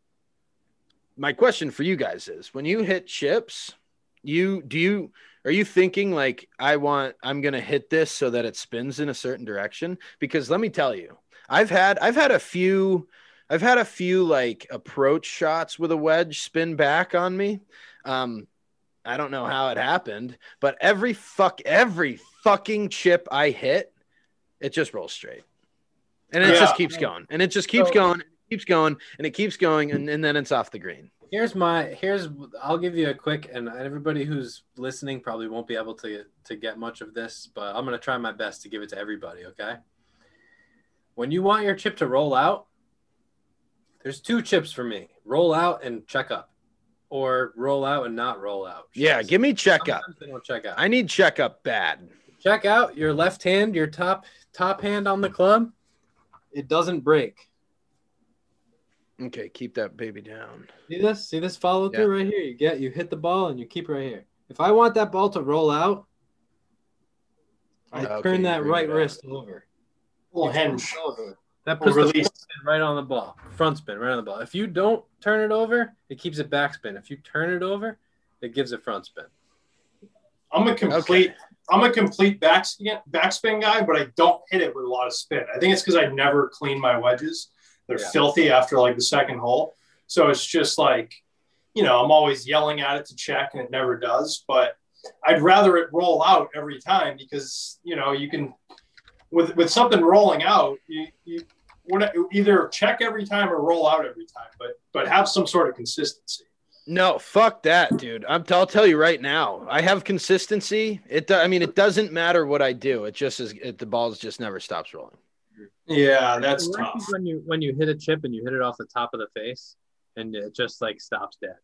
my question for you guys is: when you hit chips, you do you are you thinking like I want I'm gonna hit this so that it spins in a certain direction? Because let me tell you, I've had I've had a few I've had a few like approach shots with a wedge spin back on me. Um, I don't know how it happened, but every fuck every fucking chip I hit, it just rolls straight. And it Yeah. just keeps going. And it just keeps So- going, keeps going, and it keeps going, and, and then it's off the green. Here's my here's I'll give you a quick and everybody who's listening probably won't be able to to get much of this, but I'm gonna try my best to give it to everybody. Okay. When you want your chip to roll out, there's two chips for me: roll out and check up, or roll out and not roll out. Yeah, give me check up. They don't check out. I need check up bad. check out your left hand, your top top hand on the club. It doesn't break. Okay, keep that baby down. See this? See this follow through right here? You get you hit the ball and you keep right here. If I want that ball to roll out, I Okay, turn that right wrist over. Oh, Little You hinge. over. That puts the spin right on the ball. Front spin right on the ball. If you don't turn it over, it keeps it backspin. If you turn it over, it gives a front spin. I'm a complete I'm a complete backspin backspin guy, but I don't hit it with a lot of spin. I think it's because I never clean my wedges. They're Yeah. filthy after like the second hole. So it's just like, you know, I'm always yelling at it to check and it never does. But I'd rather it roll out every time because, you know, you can with with something rolling out, you you wanna either check every time or roll out every time, but but have some sort of consistency. No, fuck that, dude. I'm, I'll tell you right now. I have consistency. It. do- I mean, it doesn't matter what I do. It just is. It, the balls just never stops rolling. Yeah, that's tough. When you when you hit a chip and you hit it off the top of the face, and it just like stops dead,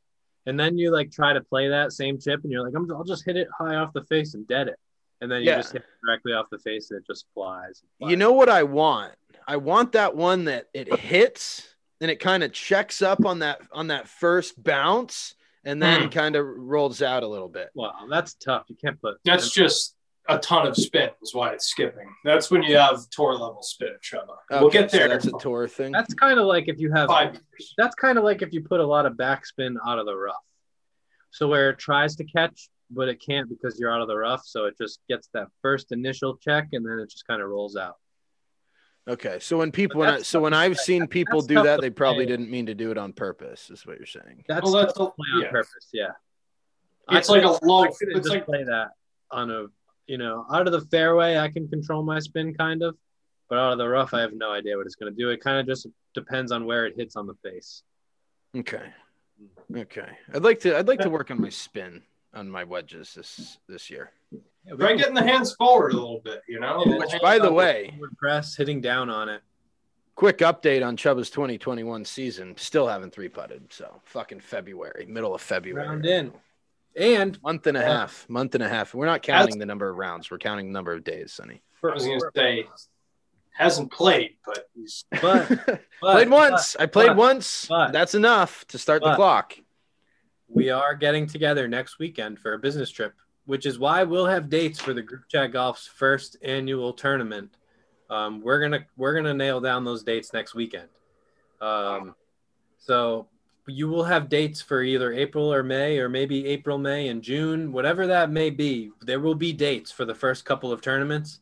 and then you like try to play that same chip, and you're like, I'm, I'll just hit it high off the face and dead it, and then you Yeah. just hit it directly off the face and it just flies. and flies. You know what I want? I want that one that it hits and it kind of checks up on that on that first bounce and then Hmm. kind of rolls out a little bit. Well, that's tough. You can't put. That's just a ton of spin is why it's skipping. That's when you have tour level spin, Trevor. we'll Okay, get so there. that's a tour thing. That's kind of like if you have. five years. That's kind of like if you put a lot of backspin out of the rough. So where it tries to catch but it can't because you're out of the rough. So it just gets that first initial check, and then it just kind of rolls out. Okay, so when people, when I, so when I've say. seen people That's do that, they probably play. didn't mean to do it on purpose. Is what you're saying? That's, Well, that's a- play on yeah. purpose. Yeah, It's I like a low. It's just like play that on a you know out of the fairway. I can control my spin kind of, but out of the rough, I have no idea what it's going to do. It kind of just depends on where it hits on the face. Okay, okay. I'd like to, I'd like to work on my spin on my wedges this this year. Yeah, we try getting the hands forward a little bit. You know. Yeah, Which, by the way, press hitting down on it. quick update on Chubba's 2021 season. Still haven't three putted. So fucking February, middle of February. Round in. And Month and a Yeah. half. Month and a half. We're not counting the number of rounds. We're counting the number of days, Sonny. I was gonna say hasn't played, but he's but, but played once. I played but- once. but- That's enough to start the clock. we are getting together next weekend for a business trip, which is why we'll have dates for the Group Chat Golf's first annual tournament. Um, we're gonna we're gonna nail down those dates next weekend. Um, so you will have dates for either April or May, or maybe April, May, and June, whatever that may be. There will be dates for the first couple of tournaments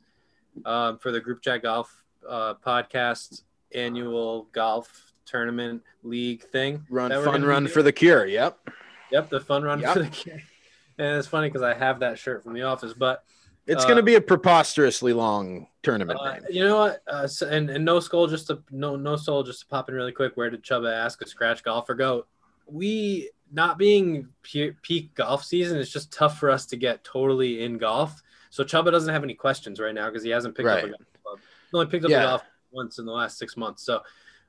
um, for the Group Chat Golf uh, podcast annual golf tournament league thing. Run, fun run for the cure. Yep. Yep, the fun run Yep. for the cure. And it's funny because I have that shirt from the office, but It's Uh, going to be a preposterously long tournament uh, you know what? Uh, so- and, and no skull, just to no no soul, just to pop in really quick. Where did Chubba ask a scratch golfer go? We not being pe- peak golf season, it's just tough for us to get totally in golf. So Chubba doesn't have any questions right now because he hasn't picked up a Right. golf club. He only picked up Yeah. a golf once in the last six months. So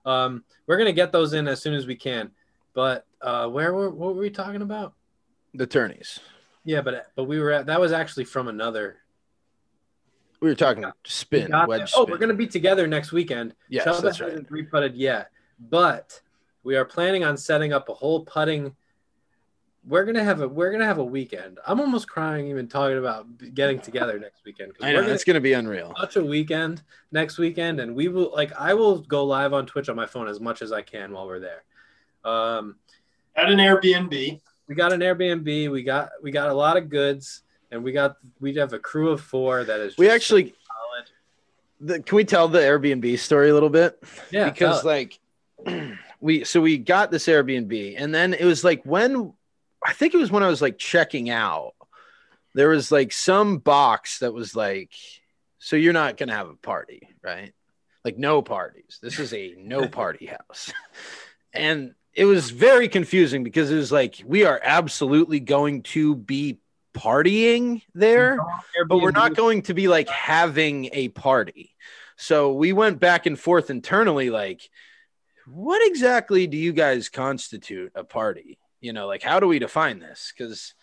um, we're gonna get those in as soon as we can. But uh, where were what were we talking about? The tourneys. Yeah, but but we were at that was actually from another We were talking We spin, got wedge there. Oh, we're gonna be together next weekend. Yes, Chubba that's right. hasn't re-putted yet, but we are planning on setting up a whole putting. We're gonna have a we're gonna have a weekend. I'm almost crying even talking about getting together next weekend I know gonna it's going to be unreal. such a weekend next weekend, and we will like I will go live on Twitch on my phone as much as I can while we're there. Um, at an Airbnb. we got an Airbnb. We got we got a lot of goods, and we got we'd have a crew of four that is. We actually, solid. the, can we tell the Airbnb story a little bit? Yeah, because like we so we got this Airbnb and then it was like when I think it was when I was like checking out there was like some box that was like so you're not going to have a party right like no parties this is a no party house and it was very confusing because it was like we are absolutely going to be partying there but we're not going to be like having a party. So we went back and forth internally, like, what exactly do you guys constitute a party? You know, like, how do we define this? Because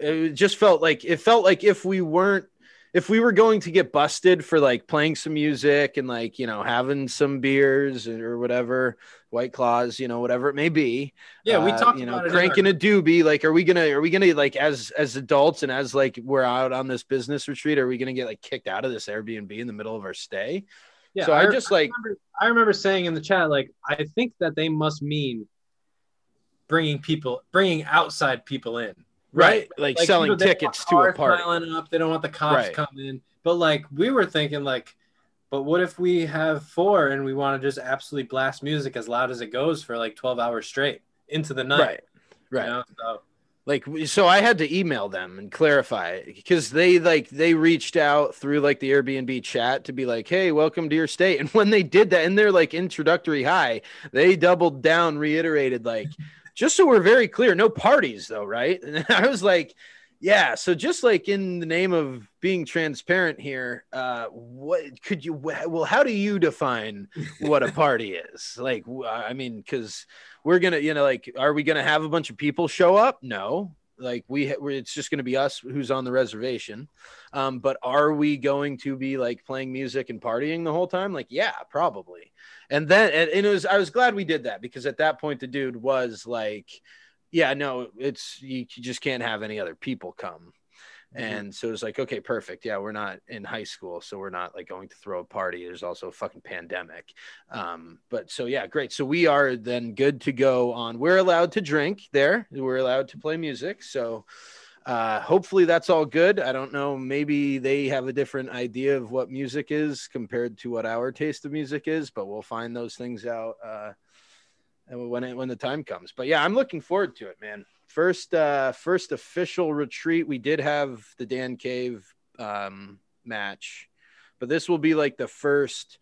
it just felt like it felt like if we weren't, if we were going to get busted for like playing some music and like, you know, having some beers or whatever, white claws, you know, whatever it may be, Yeah, we uh, talked you know about cranking our- a doobie like are we gonna are we gonna like as as adults and as like we're out on this business retreat are we gonna get like kicked out of this airbnb in the middle of our stay Yeah, so i just like remember, I remember saying in the chat, like, I think that they must mean bringing people, bringing outside people in, right like, Like, selling you know, tickets to a party up. They don't want the cops Right. coming. But like, we were thinking, like, but what if we have four and we want to just absolutely blast music as loud as it goes for like twelve hours straight into the night? right right You know? So, like so i had to email them and clarify because they like they reached out through like the airbnb chat to be like hey welcome to your state and when they did that in their like introductory hi they doubled down reiterated like just so we're very clear no parties though right and i was like yeah so just like in the name of being transparent here uh what could you well how do you define what a party is? Like i mean because we're gonna you know like are we gonna have a bunch of people show up? No. Like we it's just gonna be us who's on the reservation. Um but are we going to be like playing music and partying the whole time? Like yeah probably. And then and, and it was i was glad we did that because at that point the dude was like yeah no it's you, you just can't have any other people come and so it was like, okay, perfect. Yeah, we're not in high school, so we're not like going to throw a party. There's also a fucking pandemic. Um, but so yeah, great. So we are then good to go on. We're allowed to drink there. We're allowed to play music. So uh, hopefully that's all good. I don't know. Maybe they have a different idea of what music is compared to what our taste of music is, but we'll find those things out uh, when it, when the time comes. But yeah, I'm looking forward to it, man. First, uh, first official retreat. We did have the Dan Cave um, match, but this will be like the first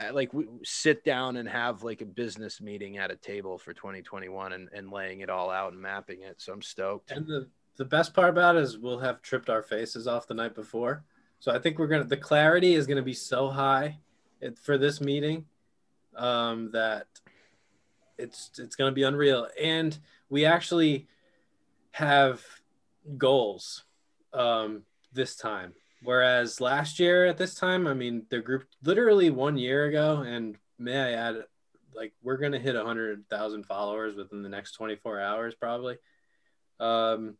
uh, like we sit down and have like a business meeting at a table for 2021 and, and laying it all out and mapping it. So I'm stoked. And the, the best part about it is we'll have tripped our faces off the night before. So I think we're going to, the clarity is going to be so high for this meeting um, that it's, it's going to be unreal. And we actually have goals um, this time Whereas last year at this time, I mean, the group literally one year ago, and may I add, like we're gonna hit a hundred thousand followers within the next 24 hours, probably. Um,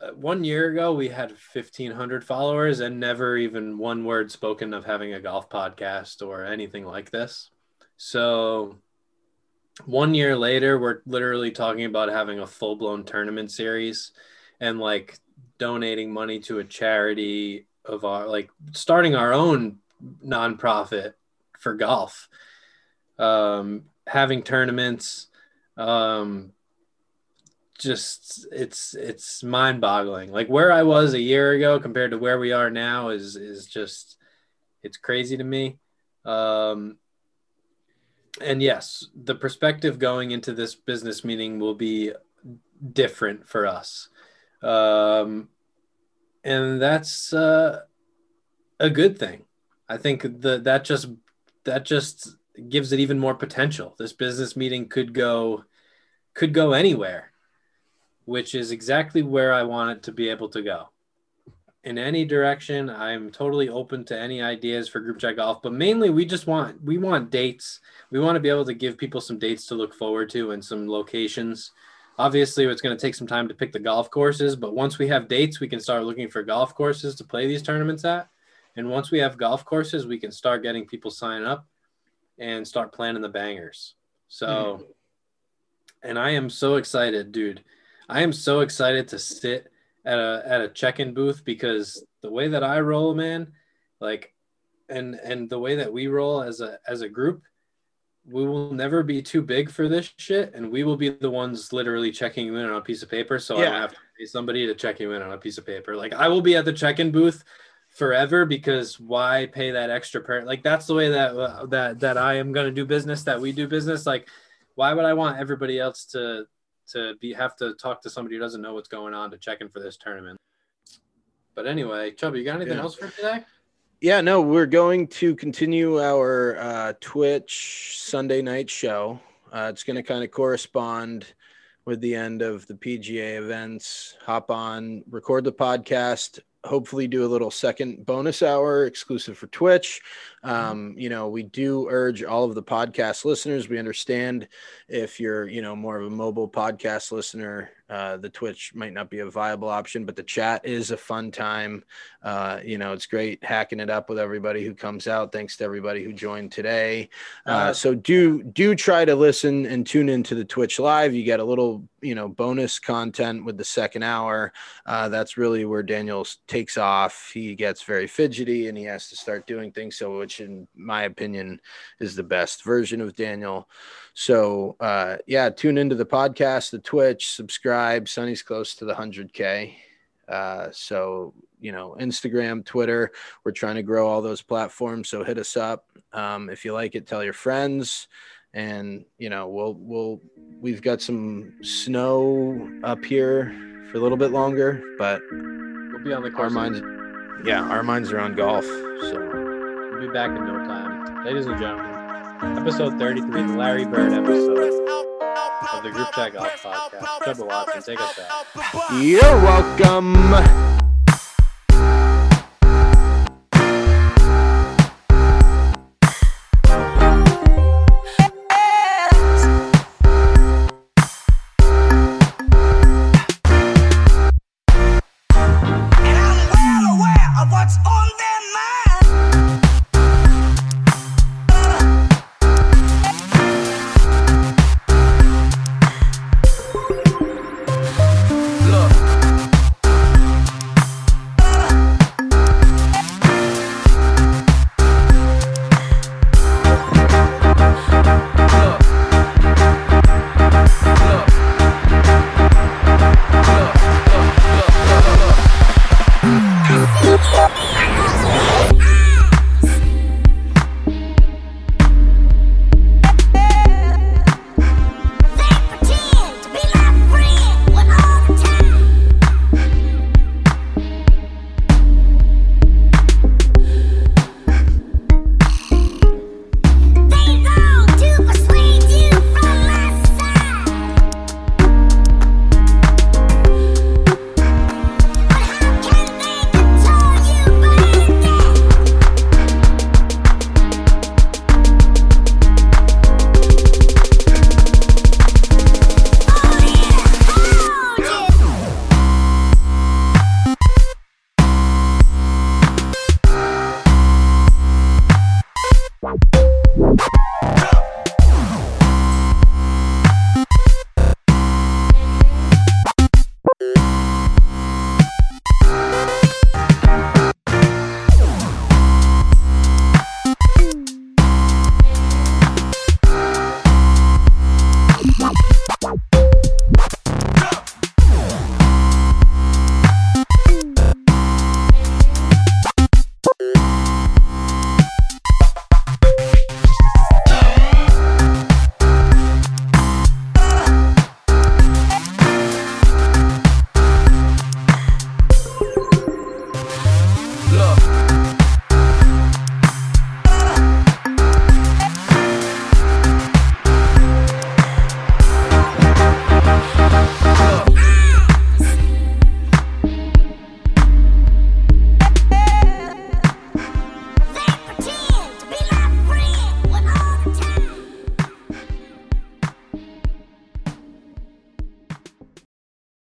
uh, one year ago, we had 1,500 followers and never even one word spoken of having a golf podcast or anything like this. So, one year later, we're literally talking about having a full blown tournament series and like donating money to a charity of our like starting our own nonprofit for golf. Um having tournaments um just it's it's mind boggling like where i was a year ago compared to where we are now is is just it's crazy to me. Um and yes the perspective going into this business meeting will be different for us um, and that's uh, a good thing. I think that that just that just gives it even more potential. This business meeting could go could go anywhere, which is exactly where I want it to be able to go. In any direction, I'm totally open to any ideas for group chat golf, but mainly we just want we want dates. We want to be able to give people some dates to look forward to and some locations. Obviously it's going to take some time to pick the golf courses but once we have dates we can start looking for golf courses to play these tournaments at. And once we have golf courses we can start getting people sign up and start planning the bangers. So mm-hmm. and i am so excited dude. I am so excited to sit at a at a check-in booth because the way that i roll man like and and the way that we roll as a as a group we will never be too big for this shit, and we will be the ones literally checking you in on a piece of paper. So yeah. I don't have to pay somebody to check you in on a piece of paper. Like I will be at the check-in booth forever because why pay that extra per like that's the way that uh, that that I am going to do business that we do business like why would I want everybody else to to be have to talk to somebody who doesn't know what's going on to check in for this tournament but anyway Chubba you got anything yeah. else for today yeah, no, we're going to continue our uh, Twitch Sunday night show. Uh, it's going to kind of correspond with the end of the PGA events. Hop on, record the podcast, hopefully do a little second bonus hour exclusive for Twitch. Um, you know, we do urge all of the podcast listeners. We understand if you're, you know, more of a mobile podcast listener, uh, the Twitch might not be a viable option, but the chat is a fun time. Uh, you know, it's great hacking it up with everybody who comes out. Thanks to everybody who joined today. Uh, uh so do do try to listen and tune into the Twitch live. You get a little, you know, bonus content with the second hour. Uh, that's really where Daniel takes off. He gets very fidgety and he has to start doing things. So which in my opinion is the best version of Daniel. So uh, yeah, tune into the podcast, the Twitch, subscribe. Sonny's close to the hundred K. Uh, so you know, Instagram, Twitter, we're trying to grow all those platforms. So hit us up. Um, if you like it, tell your friends. And you know, we'll we'll we've got some snow up here for a little bit longer, but we'll be on the course. Our minds, yeah, our minds are on golf. So we'll be back in no time, ladies and gentlemen episode 33, the Larry Bird episode of the Group Chat Golf Podcast. Trevor Watson, take us back. You're welcome.